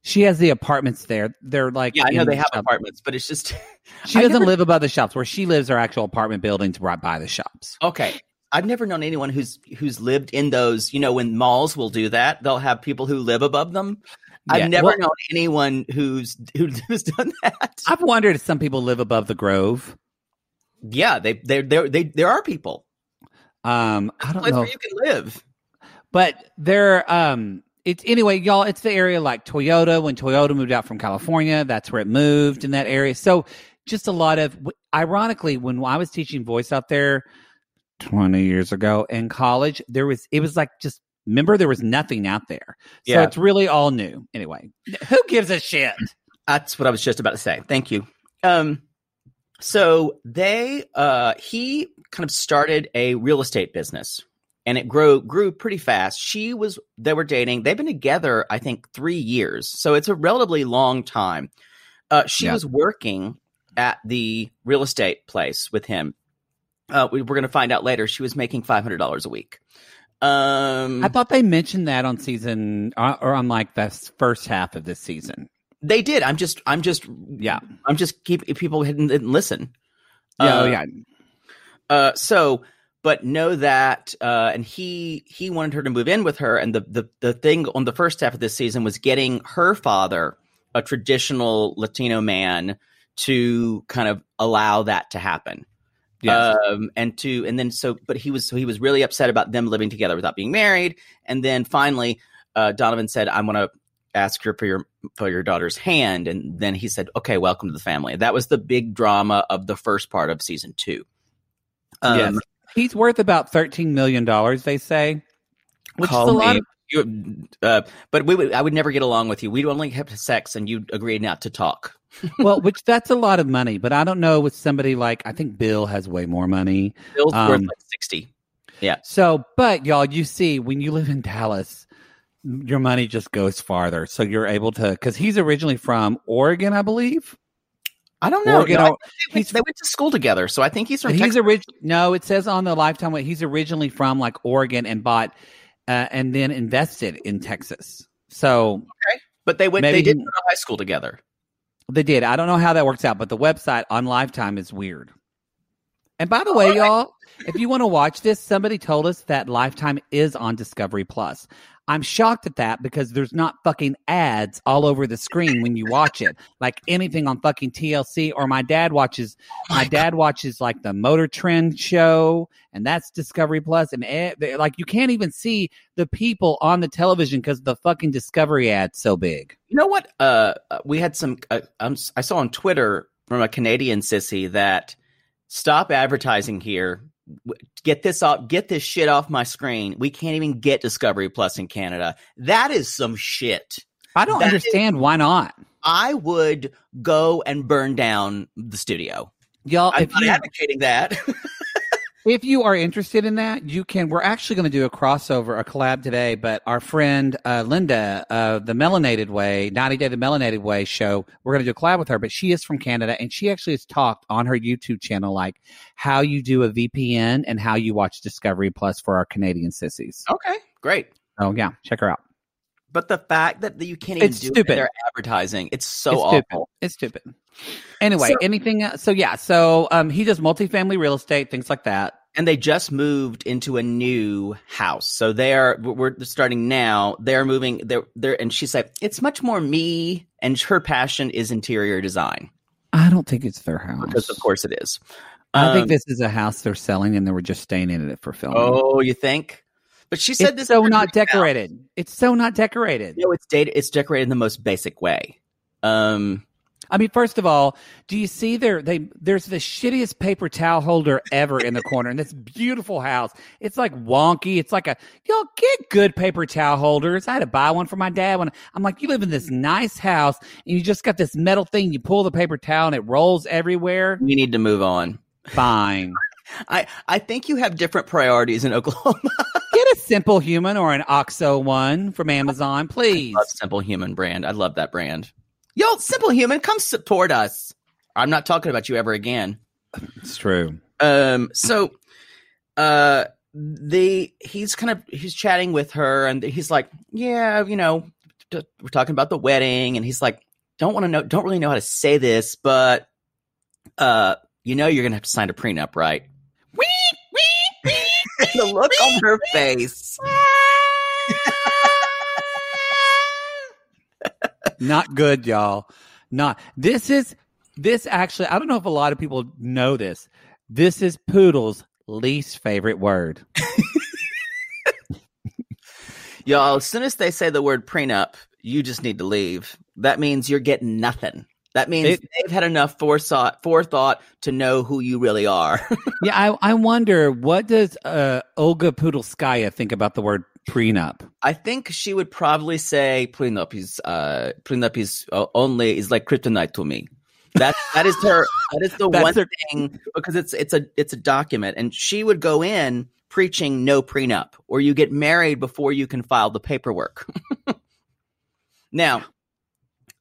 she has the apartments there. They're like Yeah, I know they the have shop. apartments, but it's just She I doesn't never- live above the shops. Where she lives are actual apartment buildings right by the shops. okay. I've never known anyone who's who's lived in those. You know, when malls will do that, they'll have people who live above them. Yeah, I've never well- known anyone who's who's done that. I've wondered if some people live above the Grove. yeah, they they they they there are people. Um, I don't know, where you can live. but they're um. It's anyway, y'all. It's the area like Toyota. When Toyota moved out from California, that's where it moved in that area. So, just a lot of. Ironically, when I was teaching voice out there twenty years ago in college, there was it was like just remember there was nothing out there. So Yeah. it's really all new. Anyway, who gives a shit? That's what I was just about to say. Thank you. Um, so they, uh, he kind of started a real estate business, and it grew grew pretty fast. She was they were dating. They've been together, I think, three years. So it's a relatively long time. Uh, she Yeah. was working at the real estate place with him. Uh, we, we're going to find out later. She was making five hundred dollars a week. Um, I thought they mentioned that on season uh, or on like the first half of this season. they did. I'm just, I'm just, Yeah. I'm just keep people didn't, didn't listen. Yeah, Uh, oh, yeah. Uh, so, but know that, uh, and he he wanted her to move in with her, and the the the thing on the first half of this season was getting her father, a traditional Latino man, to kind of allow that to happen. Yes. Um, and to and then so, but he was so he was really upset about them living together without being married, and then finally, uh, Donovan said, "I want to." ask her for your for your daughter's hand and then he said okay welcome to the family that was the big drama of the first part of season two um, yes. He's worth about thirteen million dollars, they say. Which is a lot of you, uh, but we would, I would never get along with you. We'd only have sex, and you'd agree not to talk. Well, which that's a lot of money, but I don't know with somebody like I think Bill has way more money. Bill's worth Um, like sixty. Yeah. So, but y'all, you see, when you live in Dallas, your money just goes farther. So you're able to because he's originally from Oregon, I believe. I don't know. Oregon, No, I they, went, they went to school together, so I think he's from he's Texas. original. No, it says on the Lifetime. one, He's originally from like Oregon and bought uh, and then invested in Texas. So okay. but they went. maybe They did go to high school together. They did. I don't know how that works out, but the website on Lifetime is weird. And by the oh, way, y'all, if you want to watch this, somebody told us that Lifetime is on Discovery Plus. I'm shocked at that because there's not fucking ads all over the screen when you watch it, like anything on fucking TLC. Or my dad watches, my dad watches like the Motor Trend show, and that's Discovery Plus, and eh, they- like you can't even see the people on the television because the fucking Discovery ad's so big. You know what? Uh, uh, we had some. Uh, um, I saw on Twitter from a Canadian sissy that stop advertising here. Get this off. Get this shit off my screen. We can't even get Discovery Plus in Canada. That is some shit. I don't That is- understand why not, I would go and burn down the studio. y'all. I'm If not you, advocating that. If you are interested in that, you can. We're actually going to do a crossover, a collab today. But our friend uh, Linda, uh, the Melanated Way, 90 Day the Melanated Way show, we're going to do a collab with her. But she is from Canada, and she actually has talked on her YouTube channel like how you do a VPN and how you watch Discovery Plus for our Canadian sissies. okay, great. Oh yeah, check her out. But the fact that you can't even It's do it stupid. their advertising, it's so it's awful. stupid. It's stupid. Anyway, So- anything? Else? So yeah, so um, he does multifamily real estate, things like that. and they just moved into a new house. So they are we're starting now. They're moving. They're they're and she said it's much more me, and her passion is interior design I don't think it's their house because of course it is. I think Um, this is a house they're selling, and they were just staying in it for filming. Oh, you think? But she said it's this so not decorated. It's so not decorated. No, it's dated. It's decorated in the most basic way. Um, I mean, first of all, do you see there? They there's the shittiest paper towel holder ever in the corner in this beautiful house. It's like wonky. It's like a y'all get good paper towel holders. I had to buy one for my dad when I'm like, you live in this nice house and you just got this metal thing. You pull the paper towel and it rolls everywhere. we need to move on. Fine. I I think you have different priorities in Oklahoma. Get a simple human or an OXO one from Amazon, please. love Simple Human brand. I love that brand. Yo, Simple Human, come support us. I'm not talking about you ever again. It's true. Um, so, uh, the he's kind of he's chatting with her, and he's like, "Yeah, you know, t- we're talking about the wedding," and he's like, "Don't want to know, don't really know how to say this, but, uh, you know, you're gonna have to sign a prenup, right?" The look on her face. Not good, y'all. Not this is this actually. I don't know if a lot of people know this. This is Poodle's least favorite word. Y'all, as soon as they say the word prenup, you just need to leave. That means you're getting nothing. That means It- they've had enough forethought, forethought to know who you really are. yeah, I I wonder what does uh, Olga Pudelskaya think about the word prenup? I think she would probably say prenup is uh prenup is uh, only is like kryptonite to me. That that is her. That is the one her- thing because it's it's a it's a document, and she would go in preaching no prenup, or you get married before you can file the paperwork. now,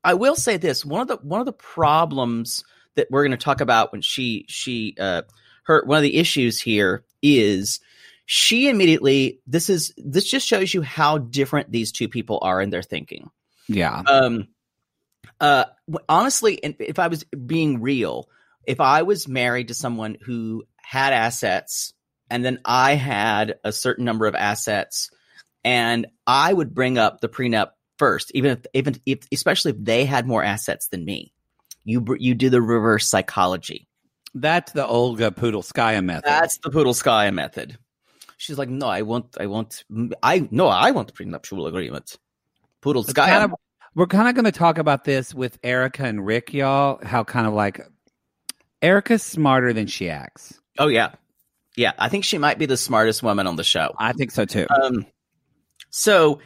I will say this: one of the one of the problems that we're going to talk about when she she uh her one of the issues here is she immediately this is this just shows you how different these two people are in their thinking. Yeah, um uh honestly and if i was being real if i was married to someone who had assets and then i had a certain number of assets and i would bring up the prenup first even if even if especially if they had more assets than me you you do the reverse psychology that's the Olga Poodleskaya method. that's the Poodleskaya method. She's like, no, I want, I want, I no, I want the prenuptial agreement. Poodleskaya. kind of- we're kind of going to talk about this with Erica and Rick, y'all. How kind of like Erica's smarter than she acts. oh yeah, yeah. I think she might be the smartest woman on the show. I think so too. Um, so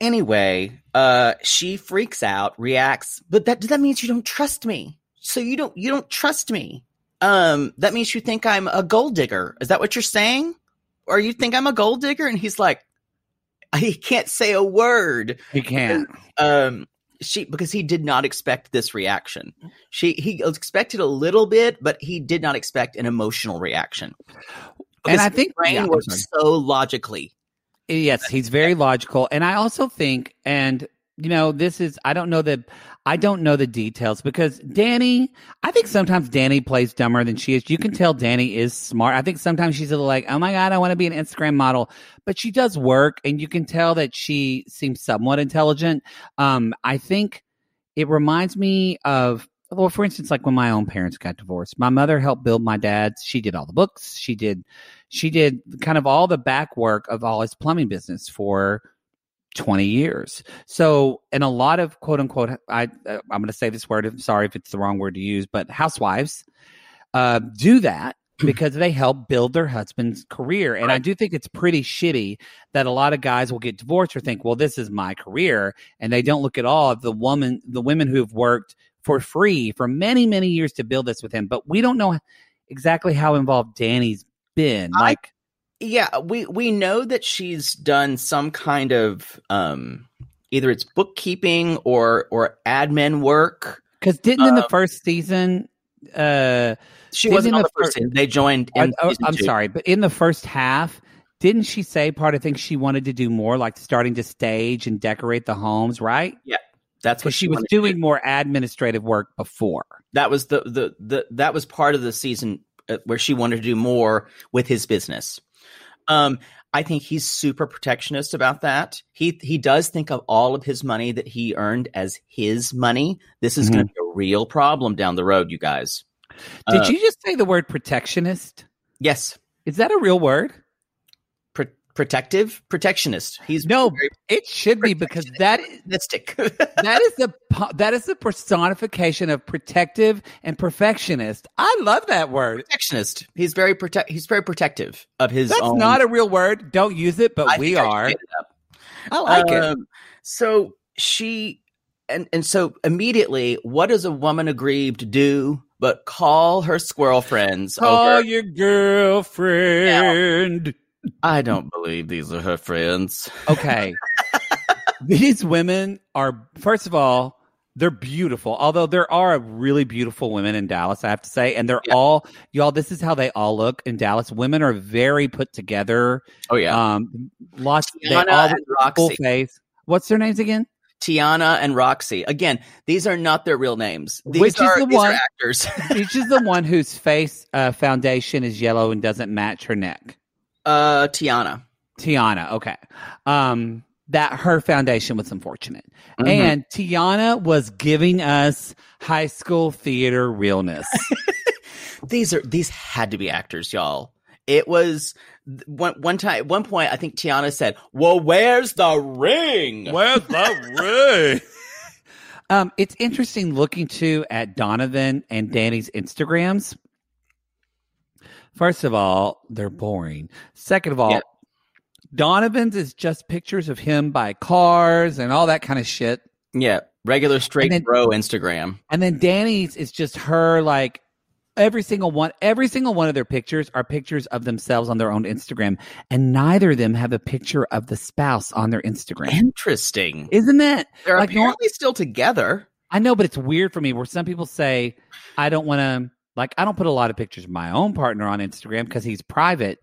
anyway, uh, she freaks out, reacts, but that that means you don't trust me. So you don't you don't trust me. Um, that means you think I'm a gold digger. Is that what you're saying? Or you think I'm a gold digger? And he's like, he can't say a word. he can't. um she because he did not expect this reaction she he expected a little bit but he did not expect an emotional reaction And I think brain yeah, works so logically Yes, he's very logical. And I also think, and you know, this is I don't know the I don't know the details because Danny, I think sometimes Danny plays dumber than she is. You can tell Danny is smart. I think sometimes she's a little like, "Oh my god, I want to be an Instagram model." But she does work and you can tell that she seems somewhat intelligent. Um I think it reminds me of well, for instance, like when my own parents got divorced, my mother helped build my dad's. She did all the books. She did, she did kind of all the back work of all his plumbing business for 20 years. So, and a lot of quote unquote, I, uh, I'm going to say this word. I'm sorry if it's the wrong word to use, but housewives uh, do that because they help build their husband's career. And I do think it's pretty shitty that a lot of guys will get divorced or think, well, this is my career. And they don't look at all of the woman, the women who have worked for free for many, many years to build this with him. But we don't know exactly how involved Danny's been. I- Like, Yeah, we we know that she's done some kind of um either it's bookkeeping or or admin work. because didn't in the Um, first season, uh, She wasn't on the the first season. They joined in oh, I'm two. sorry, but in the first half, didn't she say part of things she wanted to do more, like starting to stage and decorate the homes, right? Yeah that's what Because she was doing do. more administrative work before. That was the the the that was part of the season where she wanted to do more with his business. Um, I think he's super protectionist about that. He he does think of all of his money that he earned as his money. This is going to be a real problem down the road, you guys. Did Uh, you just say the word protectionist? Yes, Is that a real word? Pro- protective, protectionist. He's No, it should be because that is that is the that is the personification of protective and perfectionist. I love that word. protectionist. He's very protect. He's very protective of his That's own. not a real word. Don't use it, but I we I are. it up. I like it. Um, So she and and so immediately, what does a woman aggrieved to do but call her squirrel friends Call over? your girlfriend. I don't believe these are her friends. Okay. These women are, first of all, they're beautiful. Although there are really beautiful women in Dallas, I have to say. And they're Yeah. all, y'all, this is how they all look in Dallas. Women are very put together. Oh yeah, Um, lots, they Tiana all and full Roxy. face. What's their names again? Tiana and Roxy. Again, these are not their real names. These Which is the are one- actors. Each is the one whose face uh, foundation is yellow and doesn't match her neck. Uh, Tiana. Tiana, okay. Um, that her foundation was unfortunate. Mhm. And Tiana was giving us high school theater realness. these are these had to be actors, y'all. It was one one time. One point, I think Tiana said, "Well, where's the ring?" Where's the ring? um, it's interesting looking too at Donovan and Danny's Instagrams. First of all, they're mm-hmm. boring. Second of all, Yeah. Donovan's is just pictures of him by cars and all that kind of shit. Yeah, regular straight then- bro Instagram. And then Danny's is just her like every single one every single one of their pictures are pictures of themselves on their own Instagram and neither of them have a picture of the spouse on their Instagram. Interesting. Isn't that They're like, apparently still together. I know but it's weird for me where some people say I don't want to like I don't put a lot of pictures of my own partner on Instagram cuz he's private.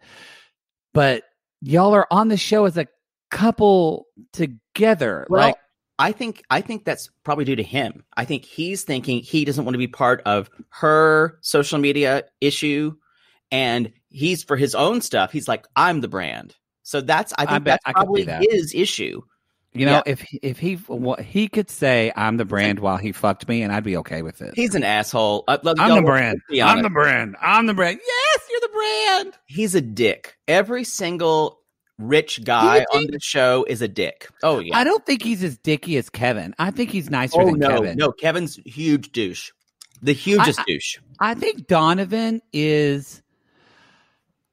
But y'all are on the show as a couple together. Well, like I think I think that's probably due to him. I think he's thinking he doesn't want to be part of her social media issue, and he's for his own stuff. He's like, I'm the brand. So that's I I think bet that's I probably that. his issue. You know, yeah. if he- if he what he could say I'm the brand while he fucked me and I'd be okay with it. He's an asshole. Uh, let- I'm the brand. I'm the brand. I'm the brand. Yes, you're the brand. He's a dick. Every single rich guy on the show is a dick. Oh yeah. I don't think he's as dicky as Kevin. I think he's nicer oh than no, Kevin. no. Kevin's huge douche. The hugest I- douche. I think Donovan is.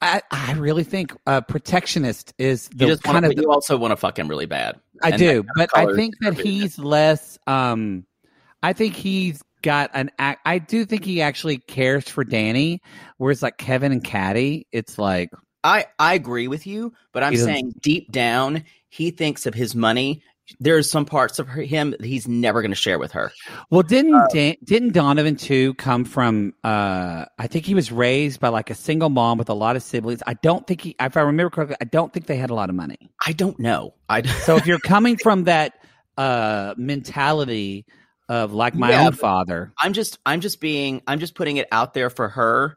I I really think uh, protectionist is the just kind of the, you also want to fuck him really bad. I do, that kind of but I think that he's less. Um, I think he's got an. act. I do think he actually cares for Danny, whereas like Kevin and Caddy, it's like I I agree with you, but I'm saying deep down he thinks of his money. There's some parts of her, him that he's never going to share with her. Well, didn't Dan, didn't Donovan too come from? uh I think he was raised by like a single mom with a lot of siblings. I don't think he, if I remember correctly, I don't think they had a lot of money. I don't know. I So if you're coming from that uh mentality of like my Yeah, own father. I'm just I'm just being I'm just putting it out there for her.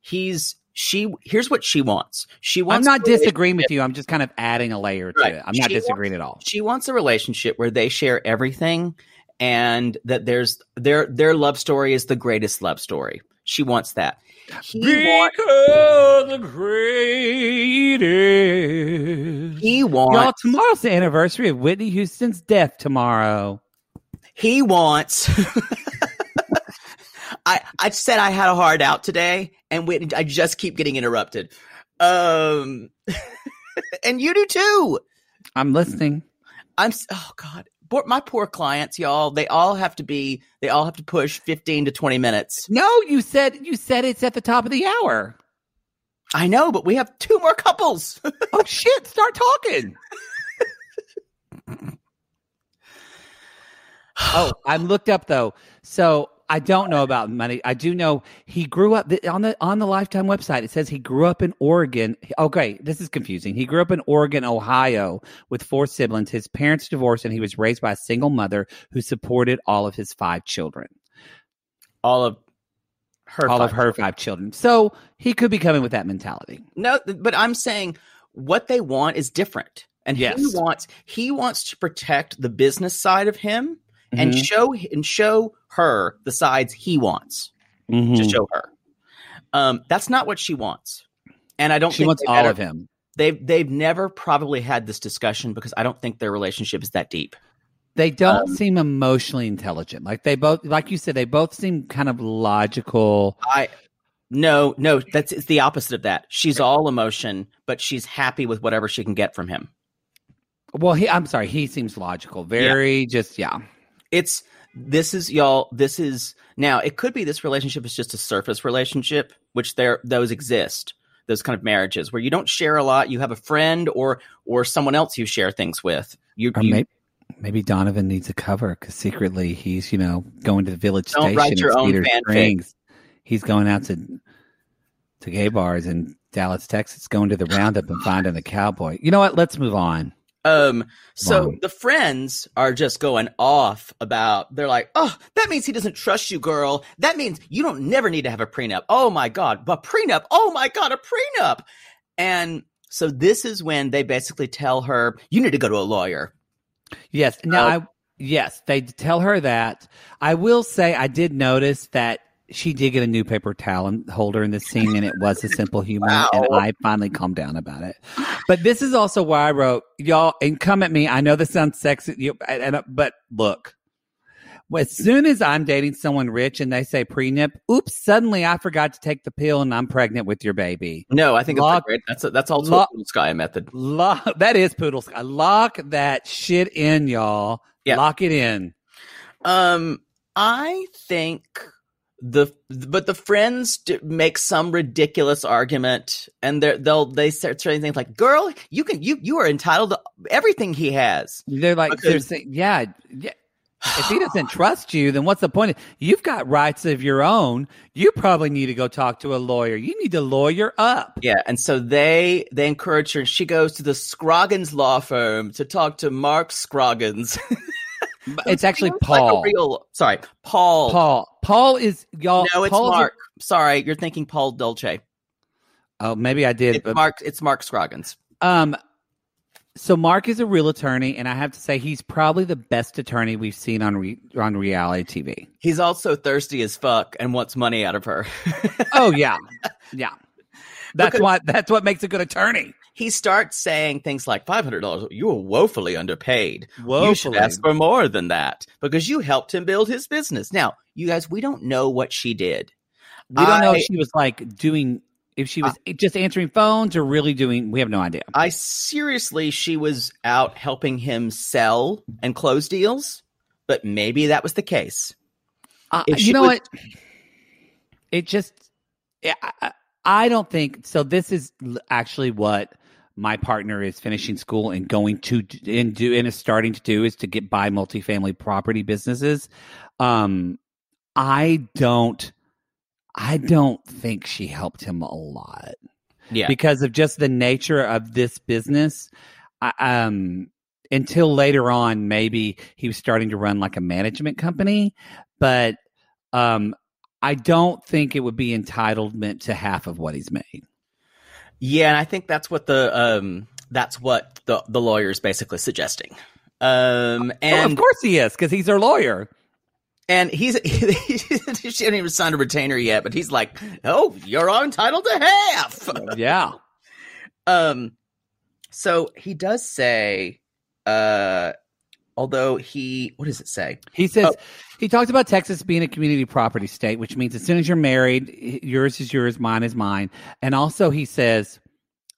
He's she here's what she wants. She wants. I'm not disagreeing with you. I'm just kind of adding a layer to it. I'm not She disagreeing at all. She wants a relationship where they share everything and that there's their their love story is the greatest love story. She wants that. He wants Because the greatest. he wants. Y'all, tomorrow's the anniversary of Whitney Houston's death tomorrow. he wants I I said I had a hard out today and Whitney I just keep getting interrupted. Um and you do too. I'm listening. I'm oh god, my poor clients, y'all. They all have to be. They all have to push fifteen to twenty minutes. No, you said you said it's at the top of the hour. I know, but we have two more couples. Oh shit, start talking. oh, I looked up though. So I don't know about money. I do know he grew up on the on the Lifetime website. It says he grew up in Oregon. Okay, oh, this is confusing. He grew up in Oregon, Ohio, with four siblings. His parents divorced, and he was raised by a single mother who supported all of his five children. all of her. all of five- her five children. So he could be coming with that mentality. No, but I'm saying what they want is different, and he Yes. wants he wants to protect the business side of him and Mhm. show and show her the sides he wants to Mhm. show her. Um, that's not what she wants, and I don't. She think wants all ever- of him. They've they've never probably had this discussion because I don't think their relationship is that deep. They don't Um, seem emotionally intelligent. Like they both, like you said, they both seem kind of logical. I no no that's it's the opposite of that. She's all emotion, but she's happy with whatever she can get from him. Well, he, I'm sorry, he seems logical. Very just, yeah. It's this is y'all. This is now. It could be this relationship is just a surface relationship, which there those exist. Those kind of marriages where you don't share a lot. You have a friend or or someone else you share things with. You, you maybe, maybe Donovan needs a cover because secretly he's, you know, going to the village Don't station write your own Cedar fanfic. Springs. He's going out to to gay bars in Dallas, Texas, going to the roundup and finding the cowboy. You know what? Let's move on. Um, so Wow. the friends are just going off about, they're like, oh, that means he doesn't trust you, girl. That means you don't never need to have a prenup. Oh my God, but prenup. Oh my God, a prenup. And so this is when they basically tell her, you need to go to a lawyer. Yes. Now, Uh, I yes, they tell her that. I will say, I did notice that she did get a new paper towel and- holder in the scene, and it was a simple humor, and I finally calmed down about it. But this is also why I wrote y'all and come at me. I know this sounds sexy, you, and, and- but look. As soon as I'm dating someone rich and they say prenup, oops, suddenly I forgot to take the pill and I'm pregnant with your baby. No, I think it's Lock- great. That's a, that's also lock- a Sky method. Lock, that is poodle sky. Lock that shit in, y'all. Yeah. Lock it in. Um, I think the but the friends d- make some ridiculous argument, and they they'll they start saying things like, "Girl, you can you you are entitled to everything he has." They're like, they're saying, yeah, yeah. If he doesn't trust you, then what's the point? You've got rights of your own. You probably need to go talk to a lawyer. You need to lawyer up. Yeah, and so they they encourage her. and She goes to the Scroggins law firm to talk to Mark Scroggins. It's actually Seems like Paul. real sorry, Paul. Paul. Paul is y'all. No, it's Paul's a- Mark. Sorry, you're thinking Paul Dolce. oh, maybe I did. It's But, Mark. It's Mark Scroggins. um, so Mark is a real attorney, and I have to say he's probably the best attorney we've seen on re- on reality TV. He's also thirsty as fuck and wants money out of her. Oh yeah, yeah. That's Because- why. That's what makes a good attorney. He starts saying things like five hundred dollars. You are woefully underpaid. You should Woefully. ask for more than that because you helped him build his business. Now, you guys, we don't know what she did. We don't know if she was like doing, if she was just answering phones or really doing. We have no idea. I seriously, she was out helping him sell and close deals, but maybe that was the case. Uh, you know was- what? It just, I, I- I don't think so. This is actually what my partner is finishing school and going to and do and is starting to do is to get buy multifamily property businesses. Um, I don't, I don't think she helped him a lot. Yeah, because of just the nature of this business. I, um, until later on, maybe he was starting to run like a management company, but um, I don't think it would be entitlement to half of what he's made. Yeah, and I think that's what the um that's what the the lawyer is basically suggesting. Um Oh, and of course he is, because he's her lawyer. and he's she hasn't even signed a retainer yet, but he's like, "Oh, you're entitled to half." Yeah. Um, so he does say, uh, although he, what does it say? He says Oh. he talks about Texas being a community property state, which means as soon as you're married, yours is yours, mine is mine. And also he says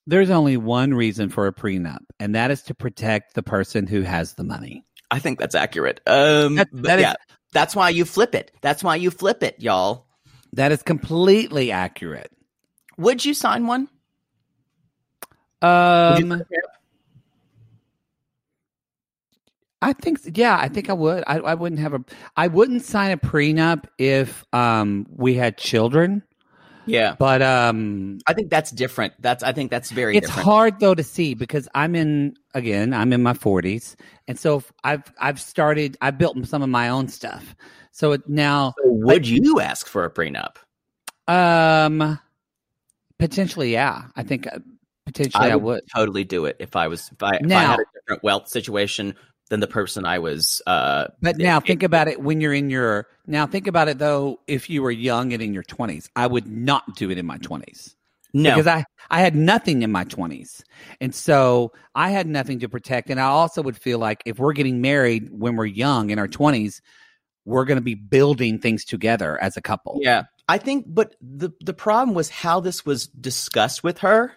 there's only one reason for a prenup, and that is to protect the person who has the money. I think that's accurate. Um, That- that is- yeah, that's why you flip it. That's why you flip it, y'all. That is completely accurate. Would you sign one? Would you Um, sign a prenup? I think, yeah, I think I would. I, I wouldn't have a, I wouldn't sign a prenup if um we had children, yeah, but um I think that's different. That's I think that's very it's different. hard though to see because I'm in again I'm in my 40s and so I've I've started I've built some of my own stuff so it now So would you ask for a prenup? um potentially yeah I think uh, potentially I, would totally do it if I was if I, if I had a different wealth situation than the person I was. Uh, but now think about it when you're in your now think about it though if you were young and in your 20s I would not do it in my 20s no, because I I had nothing in my 20s. And so I had nothing to protect and I also would feel like if we're getting married when we're young in our 20s, we're going to be building things together as a couple. Yeah, I think, but the the problem was how this was discussed with her,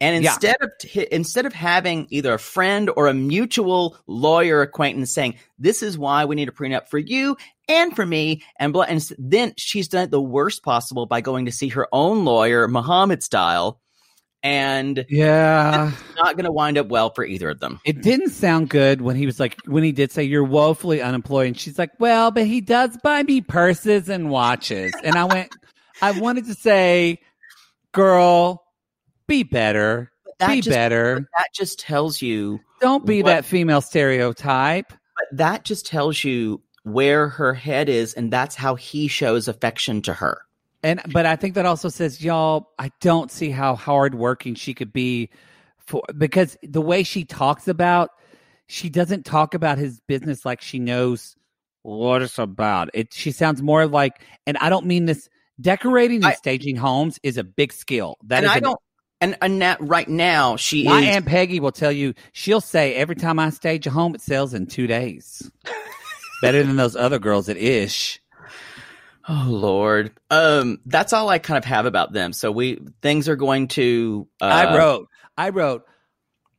and Yeah. instead of t- instead of having either a friend or a mutual lawyer acquaintance saying this is why we need a prenup for you and for me, and blah, and then she's done it the worst possible by going to see her own lawyer, Muhammad style, and Yeah. not going to wind up well for either of them. It didn't sound good when he was like when he did say you're woefully unemployed and she's like, "Well, but he does buy me purses and watches." And I went I wanted to say, "Girl, be better. That be just, better. That just tells you Don't be what- that female stereotype." But that just tells you where her head is, and that's how he shows affection to her. And but I think that also says, y'all, I don't see how hardworking she could be for because the way she talks about, she doesn't talk about his business like she knows what it's about. It she sounds more like, and I don't mean this. Decorating and I- staging homes is a big skill. That is I don't. And, and that right now she my is. aunt Peggy will tell you. She'll say every time I stage a home, it sells in two days. Better than those other girls at Ish. oh Lord, um, that's all I kind of have about them. So we things are going to. Uh, I wrote, I wrote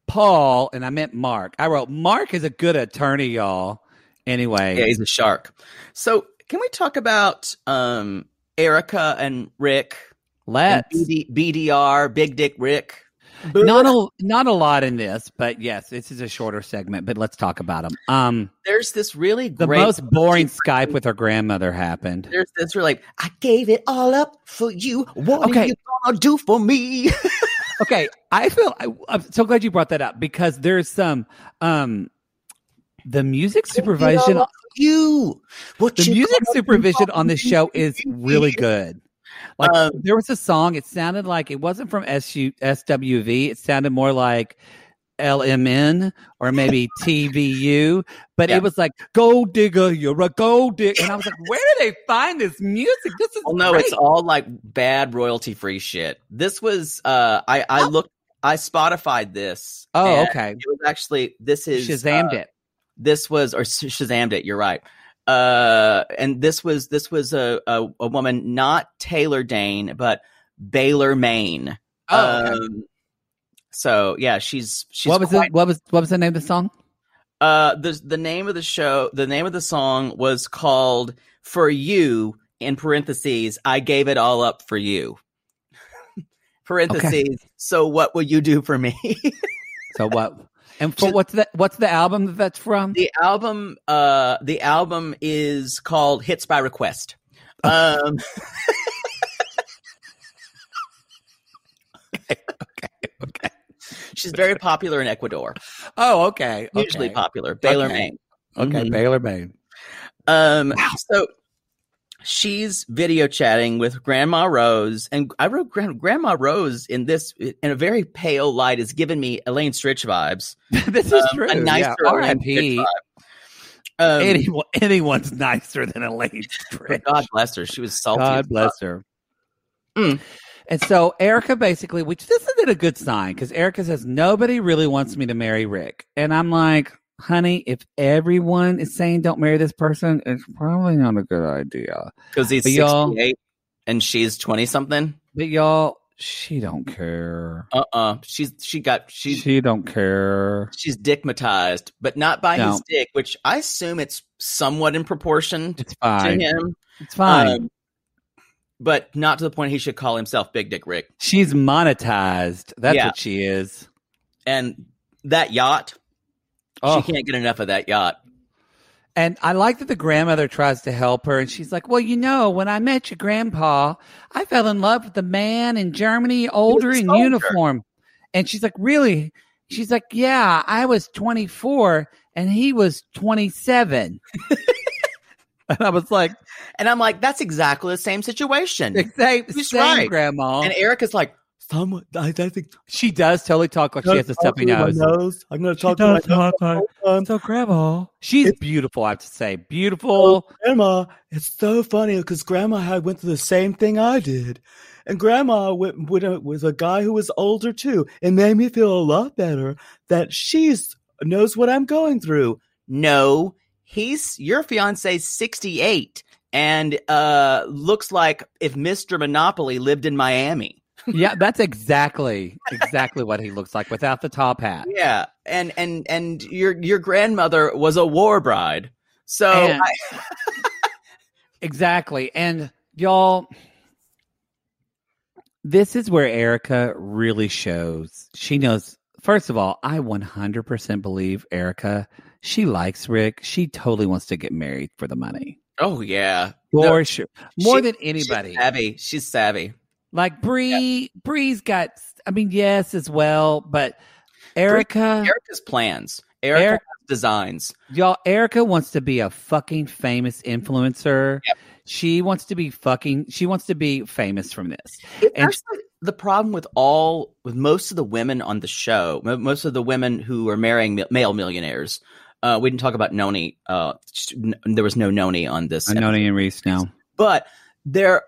Paul, and I meant Mark. I wrote Mark is a good attorney, y'all. Anyway, Yeah, he's a shark. So can we talk about um Erica and Rick? And let's BD, BDR, Big Dick Rick. not a not a lot in this, but yes, this is a shorter segment. But let's talk about them. Um, There's this really the great. most boring Skype with her grandmother happened. There's this really like I gave it all up for you. What Okay. are you gonna do for me? Okay, I feel I, I'm so glad you brought that up because there's some um the music supervision All you. What the you music supervision on this show is really good. Like Um, there was a song, it sounded like it wasn't from SU, SWV. It sounded more like LMN or maybe TVU, but Yeah. it was like "Gold Digger, you're a gold digger," and I was like, "Where do they find this music? This is Oh no, great. it's all like bad royalty free shit. This was uh I I looked I Spotified this. oh okay." It was actually this is Shazammed uh, it. This was or Sh- Shazammed it. You're right. Uh, and this was this was a a, a woman not Taylor Dayne but Baylor Maine. Oh, okay. Um, so yeah, she's she's what was quite it? What was what was the name of the song? Uh, the the name of the show, the name of the song was called "For You." In parentheses, I gave it all up for you. parentheses. So what will you do for me? So what? And for what's the what's the album that that's from? the album, uh, the album is called "Hits by Request." Um, okay. okay. she's very popular in Ecuador. Oh, okay. Okay. popular. Baylor, Okay. Maine. Okay, Mhm. Baylor Maine. Um, so she's video chatting with Grandma Rose, and I wrote Gran- Grandma Rose in this in a very pale light has given me Elaine Stritch vibes. this is Um, true. A nicer yeah. R.I.P. Um, Anyone, anyone's nicer than Elaine Stritch. God bless her. She was salty. God fuck. bless her. Mm. And so Erica basically, which this isn't a good sign because Erica says nobody really wants me to marry Rick, and I'm like, honey, if everyone is saying don't marry this person, it's probably not a good idea. because he's But 68 and she's 20 something. But y'all, she don't care. Uh uh She's she got she's she don't care. she's dickmatized, but not by his dick, which I assume it's somewhat in proportion It's to him. It's fine. Um, but not to the point he should call himself Big Dick Rick. She's monetized. That's Yeah. what she is. And that yacht, Oh. she can't get enough of that yacht. And I like that the grandmother tries to help her, and she's like, "Well, you know, when I met your grandpa, I fell in love with the man in Germany, older in uniform." And she's like, "Really?" She's like, "Yeah, I was 24 and he was 27." and I was like, And I'm like, that's exactly the same situation. "Same, He's same right. grandma." And Erica's like, Someone, I, I think she does totally talk like she has a stuffy nose. I'm going to She talk does to my talk like- So, grandma, she's It's- beautiful. I have to say, Oh, beautiful. Grandma, it's so funny because Grandma had went through the same thing I did, and Grandma went with a, with a guy who was older too. It made me feel a lot better that she's knows what I'm going through. No, he's your fiance's 68 and uh looks like if Mr. Monopoly lived in Miami. Yeah, that's exactly exactly what he looks like without the top hat. Yeah, and and and your your grandmother was a war bride. So And- I, Exactly. And y'all, this is where Erica really shows. She knows, first of all, I 100% believe Erica, she likes Rick. She totally wants to get married for the money. oh yeah, For No, sure. More she- than anybody. She's savvy. She's savvy. Like Bree, Bree's got, I mean, yes, as well, but Erica, Erica's plans. Erica Eric- designs. y'all, Erica wants to be a fucking famous influencer. Yep. She wants to be fucking, she wants to be famous from this. It's And- actually the problem with all with most of the women on the show, mo- most of the women who are marrying male millionaires. Uh, we didn't talk about Noni. Uh, there was no Noni on this. Noni and Reese now. but they're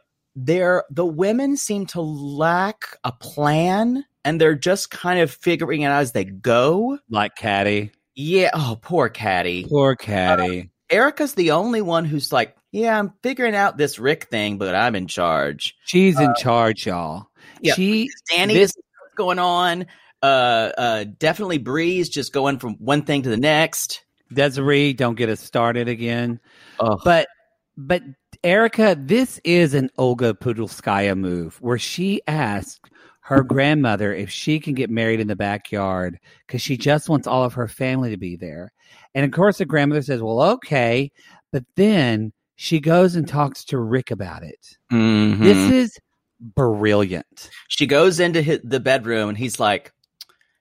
they're the women seem to lack a plan, and they're just kind of figuring it out as they go. Like Caddy. Yeah. Oh, poor Caddy. Poor Caddy. Erica's the only one who's like, yeah, I'm figuring out this Rick thing, but I'm in charge. She's in charge, y'all. yeah. She Danny This- this, what's going on. Uh, uh, definitely Bree's just going from one thing to the next. Desiree, don't get us started again. Oh, But but Erica, this is an Olga Pudulskaya move where she asked her grandmother if she can get married in the backyard because she just wants all of her family to be there. And of course, the grandmother says, "Well, okay," but then she goes and talks to Rick about it. Mm-hmm. This is brilliant. she goes into his, the bedroom and he's like,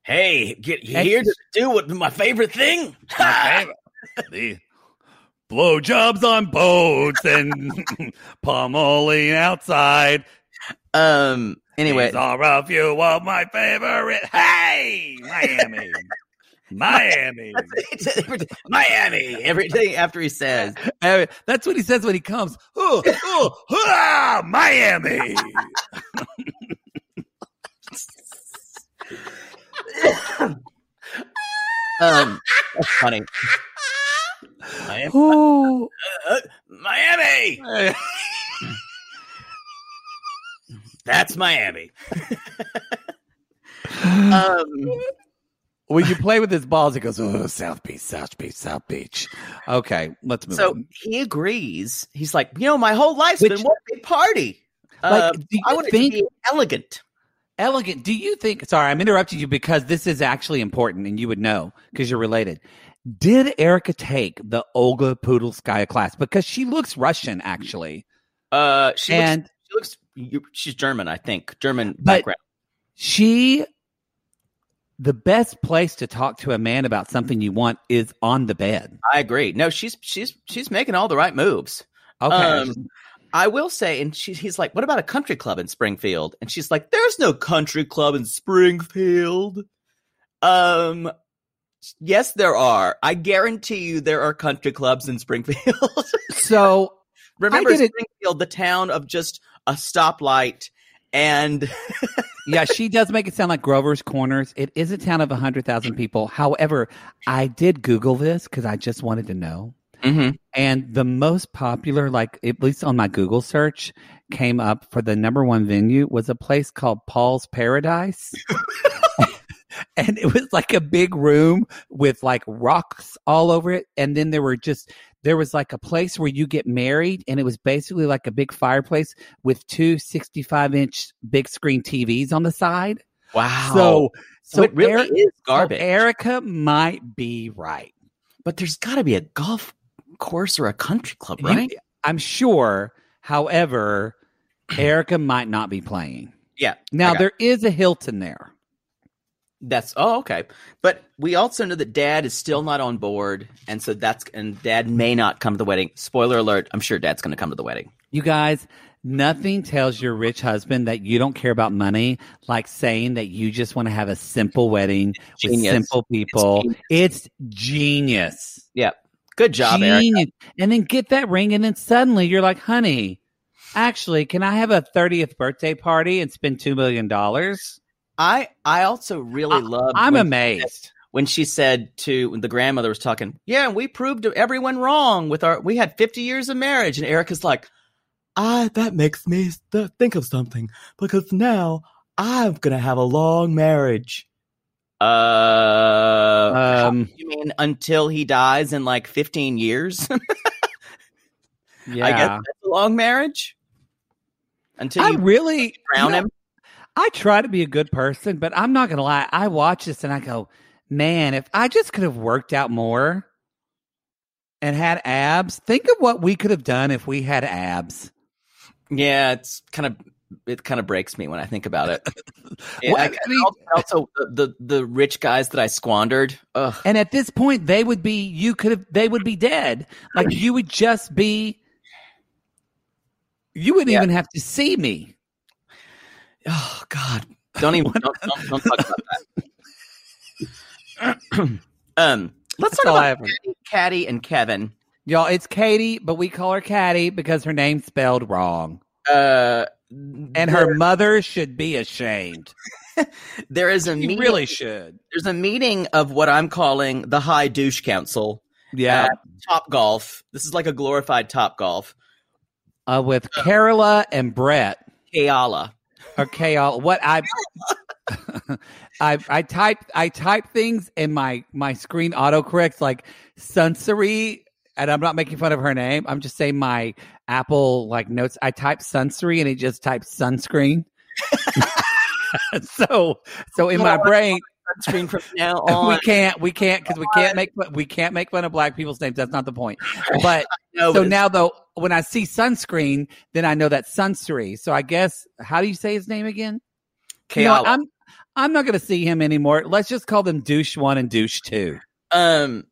"Hey, get here to do what my favorite thing." the blowjobs on boats and pummeling outside. um. Anyway, These are a few of my favorite. Hey, Miami, Miami. Miami. Everything after he says, That's what he says when he comes. Oh, oh, ah, Miami. um, that's funny. Miami. Oh, Uh, Miami. That's Miami. um, when you play with his balls, he goes, "Oh, South Beach, South Beach, South Beach." Okay, let's move so on. he agrees. He's like, you know, my whole life's Which- been one big party. Like, Uh, I want think- to be elegant. Elegant. Do you think? Sorry, I'm interrupting you because this is actually important, and you would know because you're related. Did Erica take the Olga Pudulskaya class because she looks Russian, actually, Uh, she and looks, she looks. She's German, I think. German But- background. she the best place to talk to a man about something you want is on the bed. I agree. No, she's she's she's making all the right moves. Okay. Um, I will say, and she, he's like, "What about a country club in Springfield?" And she's like, "There's no country club in Springfield." Um, yes, there are. I guarantee you, there are country clubs in Springfield. so Remember I did it- Springfield, the town of just a stoplight and yeah, she does make it sound like Grover's Corners. It is a town of 100,000 people. However, I did Google this because I just wanted to know. Mhm. And the most popular, like at least on my Google search, came up for the number one venue was a place called Paul's Paradise. and it was like a big room with like rocks all over it. And then there were just, there was like a place where you get married, and it was basically like a big fireplace with two 65 inch big screen TVs on the side. wow. So, so it really Eric- is so garbage. Erica might be right. but there's got to be a golf course or a country club, You- right? I'm sure. However, Erica might not be playing. yeah. Now there is a Hilton there. That's oh okay, but we also know that Dad is still not on board, and so that's and Dad may not come to the wedding. Spoiler alert: I'm sure Dad's going to come to the wedding. You guys, nothing tells your rich husband that you don't care about money like saying that you just want to have a simple wedding with simple people. genius. It's genius. Yeah, good job, Eric. genius. And then get that ring, and then suddenly you're like, honey, actually, can I have a 30th birthday party and spend $2 million? I I also really love. I'm amazed. when she said to when the grandmother was talking. Yeah, and we proved everyone wrong with our. We had 50 years of marriage, and Erica's like, "Ah, that makes me th- think of something because now I'm gonna have a long marriage." Uh, Um, you mean until he dies in like 15 years? yeah. I guess that's a long marriage. Until I you really drown you know, him. I try to be a good person, but I'm not gonna lie. I watch this and I go, man, if I just could have worked out more and had abs, think of what we could have done if we had abs. Yeah, it's kind of it kind of breaks me when I think about it. Well, I- I mean- also, the, the the rich guys that I squandered. Ugh. And at this point, they would be you could have they would be dead. Like you would just be you wouldn't Yeah. even have to see me. Oh God! Don't even don't, don't, don't talk about that. um, let's That's talk about. Caddy, Caddy and Kevin. Y'all, it's Katie, but we call her Caddy because her name's spelled wrong. Uh, And her mother should be ashamed. there is a She meeting, really should. there's a meeting of what I'm calling the High Douche Council. Yeah. at Top Golf. This is like a glorified Top Golf. Uh, with Carola and Brett. Kayala. Okay, I'll, what I I I type I type things and my my screen autocorrects like Sunsory and I'm not making fun of her name. I'm just saying my Apple like notes. I type Sunsory and it just types sunscreen. so so in my brain Screen from now on. we can't we can't because we can't make fun- we can't make fun of black people's names. That's not the point. But No, so but now though when I see sunscreen, then I know that's Sunsory. So I guess how do you say his name again? it's You know. I'm I'm not going to see him anymore. Let's just call them douche one and douche two. Um,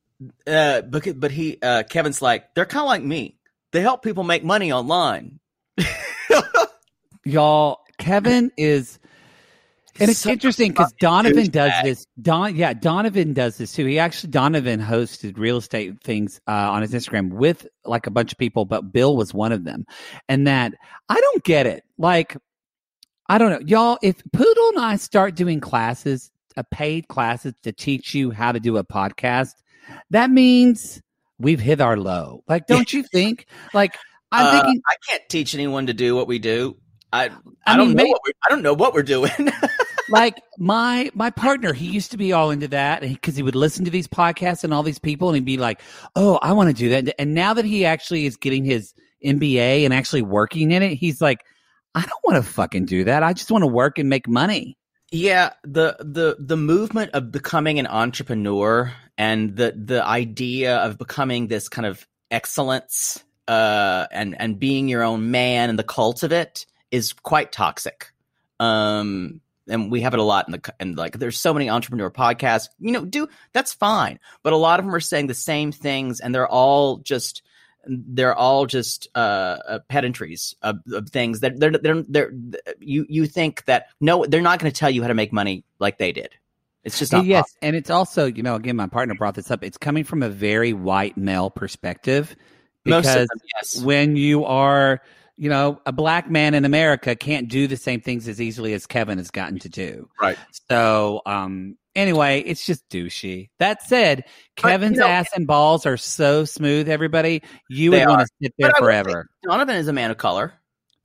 uh, but but he, uh, Kevin's like they're kind of like me. They help people make money online. Y'all, Kevin is, and it's Such interesting because Donovan does douchebag. this. Don, yeah, Donovan does this too. He actually Donovan hosted real estate things uh, on his Instagram with like a bunch of people, but Bill was one of them. And that I don't get it. Like, I don't know, y'all. If Poodle and I start doing classes, uh, paid classes to teach you how to do a podcast, that means we've hit our low. Like, don't you think? Like, I'm Uh, thinking. I can't teach anyone to do what we do. I I, I don't know may- what we're, I don't know what we're doing. like my my partner he used to be all into that because he would listen to these podcasts and all these people and he'd be like oh i want to do that. And now that he actually is getting his mba and actually working in it he's like i don't want to fucking do that. I just want to work and make money. Yeah, the the the movement of becoming an entrepreneur and the the idea of becoming this kind of excellence uh and and being your own man and the cult of it is quite toxic. Um and we have it a lot in the and like there's so many entrepreneur podcasts. You know, do that's fine, but a lot of them are saying the same things, and they're all just they're all just uh, uh pedantries of, of things that they're, they're they're you you think that no they're not going to tell you how to make money like they did it's just not yes, possible. and it's also you know again my partner brought this up. It's coming from a very white male perspective Most of because them, yes. when you are you know a black man in America can't do the same things as easily as Kevin has gotten to do. Right. So um anyway, it's just douchey. That said, But, Kevin's you know- ass and balls are so smooth. Everybody, you would want to sit there But forever. Donovan is a man of color.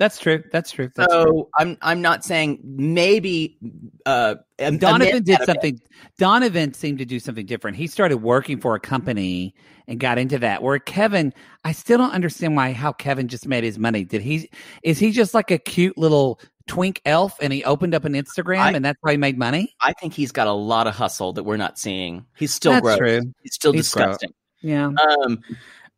That's true. That's true. That's so true. I'm I'm not saying maybe uh Donovan did out of it. something. Donovan seemed to do something different. He started working for a company and got into that. Where Kevin, I still don't understand why how Kevin just made his money. Did he? Is he just like a cute little twink elf and he opened up an Instagram I- and that's why he made money? I think he's got a lot of hustle that we're not seeing. He's still that's gross. true. He's still He's gross. disgusting. Yeah. Um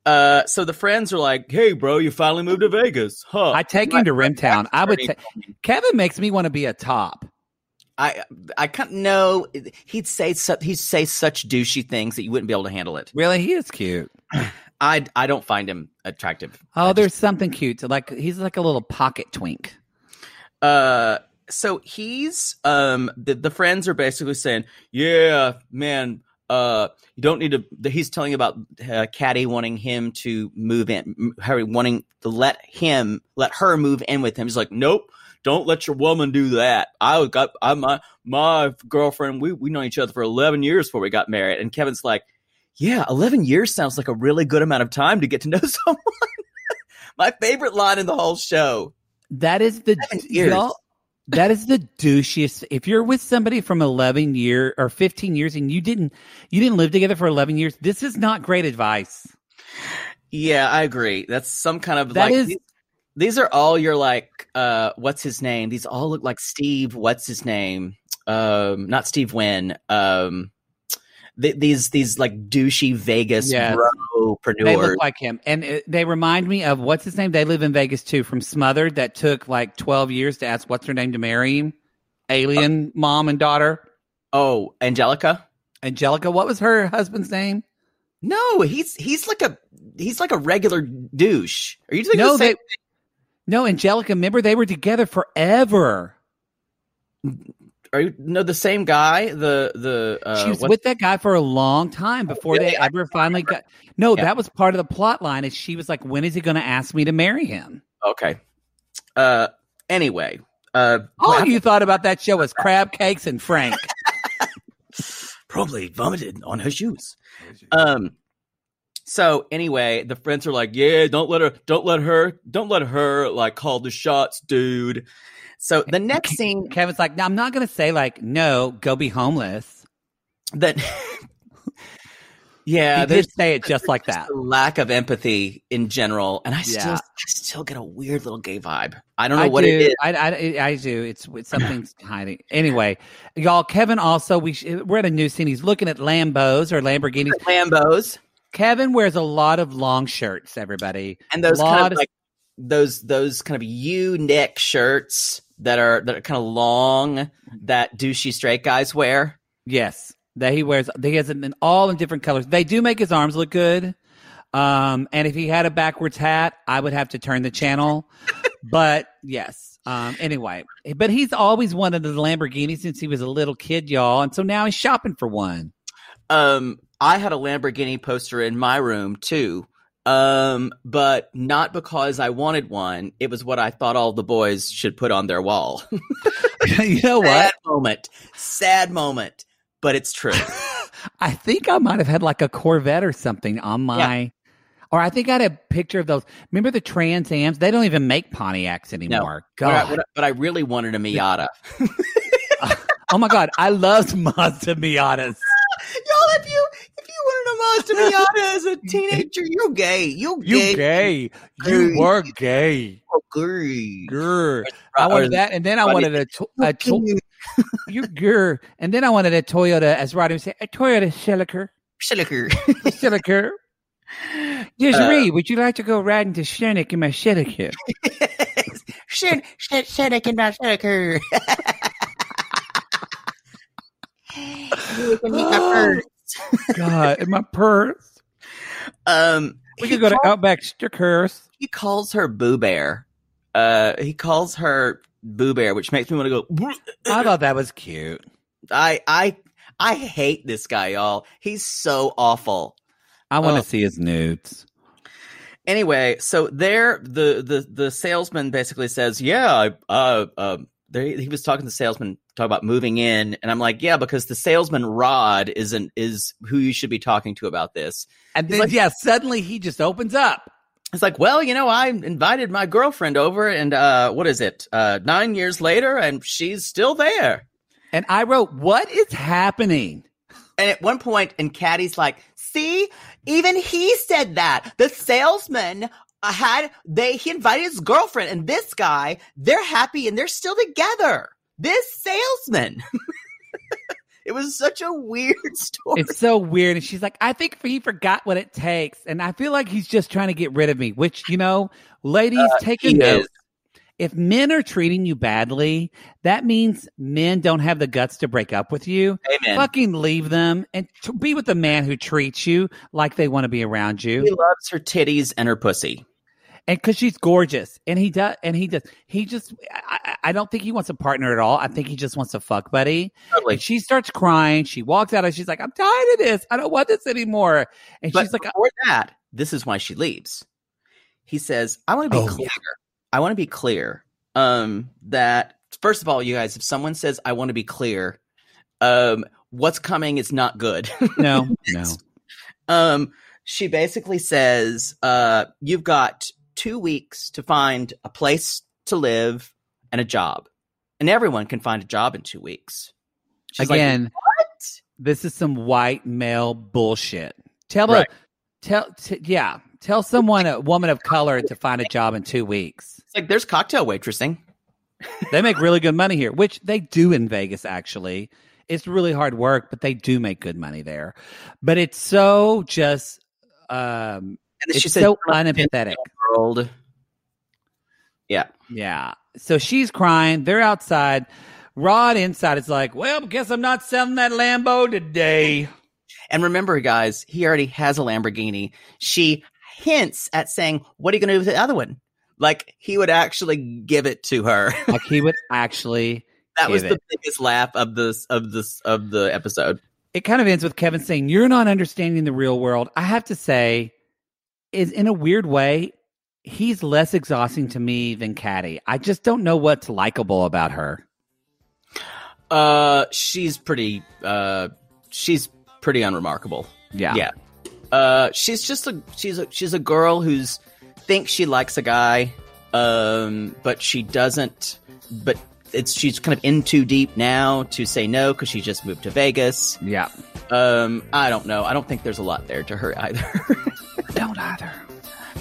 uh so the friends are like, "Hey bro, you finally moved to Vegas." Huh. I take him to Rimtown. I would. ta- Kevin makes me want to be a top. I I can't know he'd say su- he'd say such douchey things that you wouldn't be able to handle it. Really, he is cute. I I don't find him attractive. Oh, I there's something cute. Like he's like a little pocket twink. uh so he's um the the friends are basically saying, "Yeah, man, uh you don't need to he's telling about uh, Caddy wanting him to move in Harry wanting to let him let her move in with him. He's like, "Nope, don't let your woman do that. I got I my my girlfriend, we we know each other for 11 years before we got married." And Kevin's like, "Yeah, 11 years sounds like a really good amount of time to get to know someone." my favorite line in the whole show. That is the y'all- that is the douchiest. If you're with somebody from 11 year or 15 years and you didn't you didn't live together for 11 years, this is not great advice. Yeah, I agree. That's some kind of That like is- these, these are all your like uh what's his name? These all look like Steve, what's his name? Um not Steve Wynn. Um th- these these like douchey Vegas Yes. bro-preneurs. They look like him, and uh, they remind me of what's his name. They live in Vegas too. From Smothered, that took like 12 years to ask what's her name to marry him. Alien mom and daughter, oh, Angelica? Angelica. What was her husband's name? No, he's he's like a he's like a regular douche. Are you thinking No, the same they. No, Angelica. Remember, they were together forever. Are you no the same guy? The the uh she was with that guy for a long time before they really? I ever finally got. No, Yeah. that was part of the plot line. Is she was like, when is he going to ask me to marry him? okay. Uh anyway. Uh All you thought about that show was crab cakes and Frank. probably vomited on her shoes. Um. So anyway, the friends are like, "Yeah, don't let her, don't let her, don't let her like call the shots, dude." So the next scene Kevin's like, no, I'm not going to say like, no, go be homeless. that, yeah, he did say it just like that. lack of empathy in general, and I still, I still get a weird little gay vibe. I don't know I what do. it is. I, I, I do. It's, it's something's hiding. Anyway, y'all, Kevin also, we sh- we're at a new scene. He's looking at Lambos or Lamborghinis. Lambos Kevin wears a lot of long shirts, everybody. and those kind of of- like those those kind of U neck shirts that are that are kind of long that douchey straight guys wear. Yes, that he wears. He has it in all in different colors. They do make his arms look good. Um, and if he had a backwards hat, I would have to turn the channel. but yes. Um, anyway, but he's always wanted a Lamborghini since he was a little kid, y'all, and so now he's shopping for one. Um, I had a Lamborghini poster in my room too. Um, but not because I wanted one. It was what I thought all the boys should put on their wall. you know what? Sad moment. Sad moment. But it's true. I think I might have had like a Corvette or something on my, or I think I had a picture of those. Remember the Trans Ams? They don't even make Pontiacs anymore. But I, God. but I- but I really wanted a Miata. oh my God. I loved Mazda Miatas. Y'all, if you if you wanted a Mazda Miata as a teenager, you're gay. You're You gay. gay. Gay. You were gay. You're gay. Grr. I wanted that, and then I wanted a, to- a to- you grr, and then I wanted a Toyota, as Rodney would say, a Toyota Celica. Siliker. Celica. Desiree, would you like to go riding to Sonic in my Celica? Shit, shit, shit, I cannot Siliker. You can meet my oh. purse. God, in my purse. Um, We could go to call- Outback Steakhouse. He calls her Boo Bear. Uh, he calls her Boo Bear, which makes me want to go. I thought that was cute. I I I hate this guy, y'all. He's so awful. I want to Oh. see his nudes. Anyway, so there, the the the salesman basically says, "Yeah, I, uh, uh, there, he was talking to the salesman, talk about moving in, and I'm like, yeah, because the salesman Rod isn't is who you should be talking to about this. And then, like- yeah, suddenly he just opens up. It's like, well, you know, I invited my girlfriend over, and uh, what is it? Uh, nine years later, and she's still there. And I wrote, What is happening? And at one point, and Caddy's like, see, even he said that. The salesman uh, had, they, he invited his girlfriend and this guy, they're happy and they're still together. This salesman. it was such a weird story. It's so weird. And she's like, I think he forgot what it takes. And I feel like he's just trying to get rid of me, which, you know, ladies, take a Uh, note. is. If men are treating you badly, that means men don't have the guts to break up with you. Amen. Fucking leave them and t- be with the man who treats you like they want to be around you. He loves her titties and her pussy. And because she's gorgeous. And he does, and he does, he just, I, I don't think he wants a partner at all. I think he just wants a fuck buddy. Totally. She starts crying. She walks out and she's like, I'm tired of this. I don't want this anymore. And But she's like, before that, this is why she leaves. He says, I want to be Oh, clear. I want to be clear. Um, that first of all, you guys, if someone says I want to be clear, um, what's coming is not good. no, no. um, she basically says, uh, you've got two weeks to find a place to live and a job. And everyone can find a job in two weeks. She's like, Again, what? this is some white male bullshit. Tell Right. a, tell, t- yeah, tell someone, a woman of color, to find a job in two weeks. It's like there's cocktail waitressing. They make really good money here, which they do in Vegas, actually. It's really hard work, but they do make good money there. But it's so just, um, And then it's she says, so "You're not in unempathetic. World. Yeah. Yeah. So she's crying. They're outside. Rod inside is like, well, guess I'm not selling that Lambo today. And remember, guys, he already has a Lamborghini. She hints at saying, What are you going to do with the other one? Like he would actually give it to her. Like he would actually. that was the it. biggest laugh of this of this of the episode. It kind of ends with Kevin saying, You're not understanding the real world. I have to say, is in a weird way, he's less exhausting to me than Caddy. I just don't know what's likable about her. Uh she's pretty uh she's pretty unremarkable. Yeah. Yeah. Uh she's just a she's a she's a girl who's thinks she likes a guy, um, but she doesn't but it's she's kind of in too deep now to say no because she just moved to Vegas. Yeah. Um, I don't know. I don't think there's a lot there to her either. Don't either.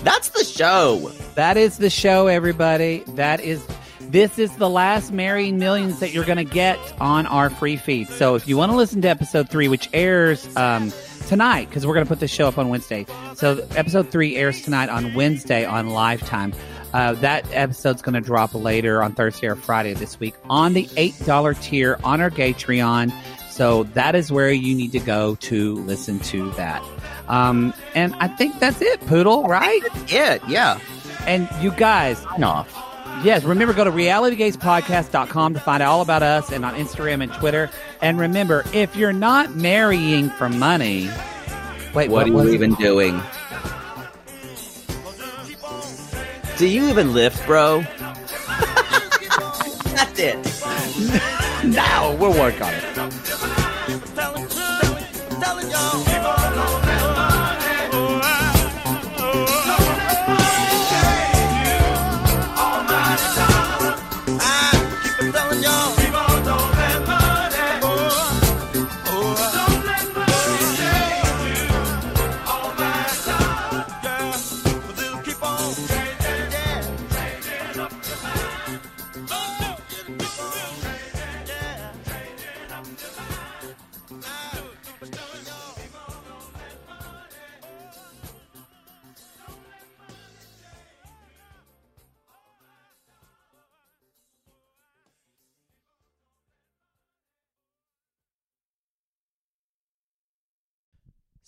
That's the show. That is the show, everybody. That is this is the last Marrying Millions that you're going to get on our free feed. So if you want to listen to episode three, which airs um, tonight, because we're going to put this show up on Wednesday. So episode three airs tonight on Wednesday on Lifetime. Uh, that episode's going to drop later on Thursday or Friday this week on the $8 tier on our Gatreon. So that is where you need to go to listen to that. Um, and I think that's it, Poodle, right? It. yeah. And you guys, Sign off. Yes, remember go to realitygazepodcast.com to find out all about us and on Instagram and Twitter. And remember, if you're not marrying for money, wait, What, what, are was you it? even doing? Do you even lift, bro? That's it. Now we'll work on it.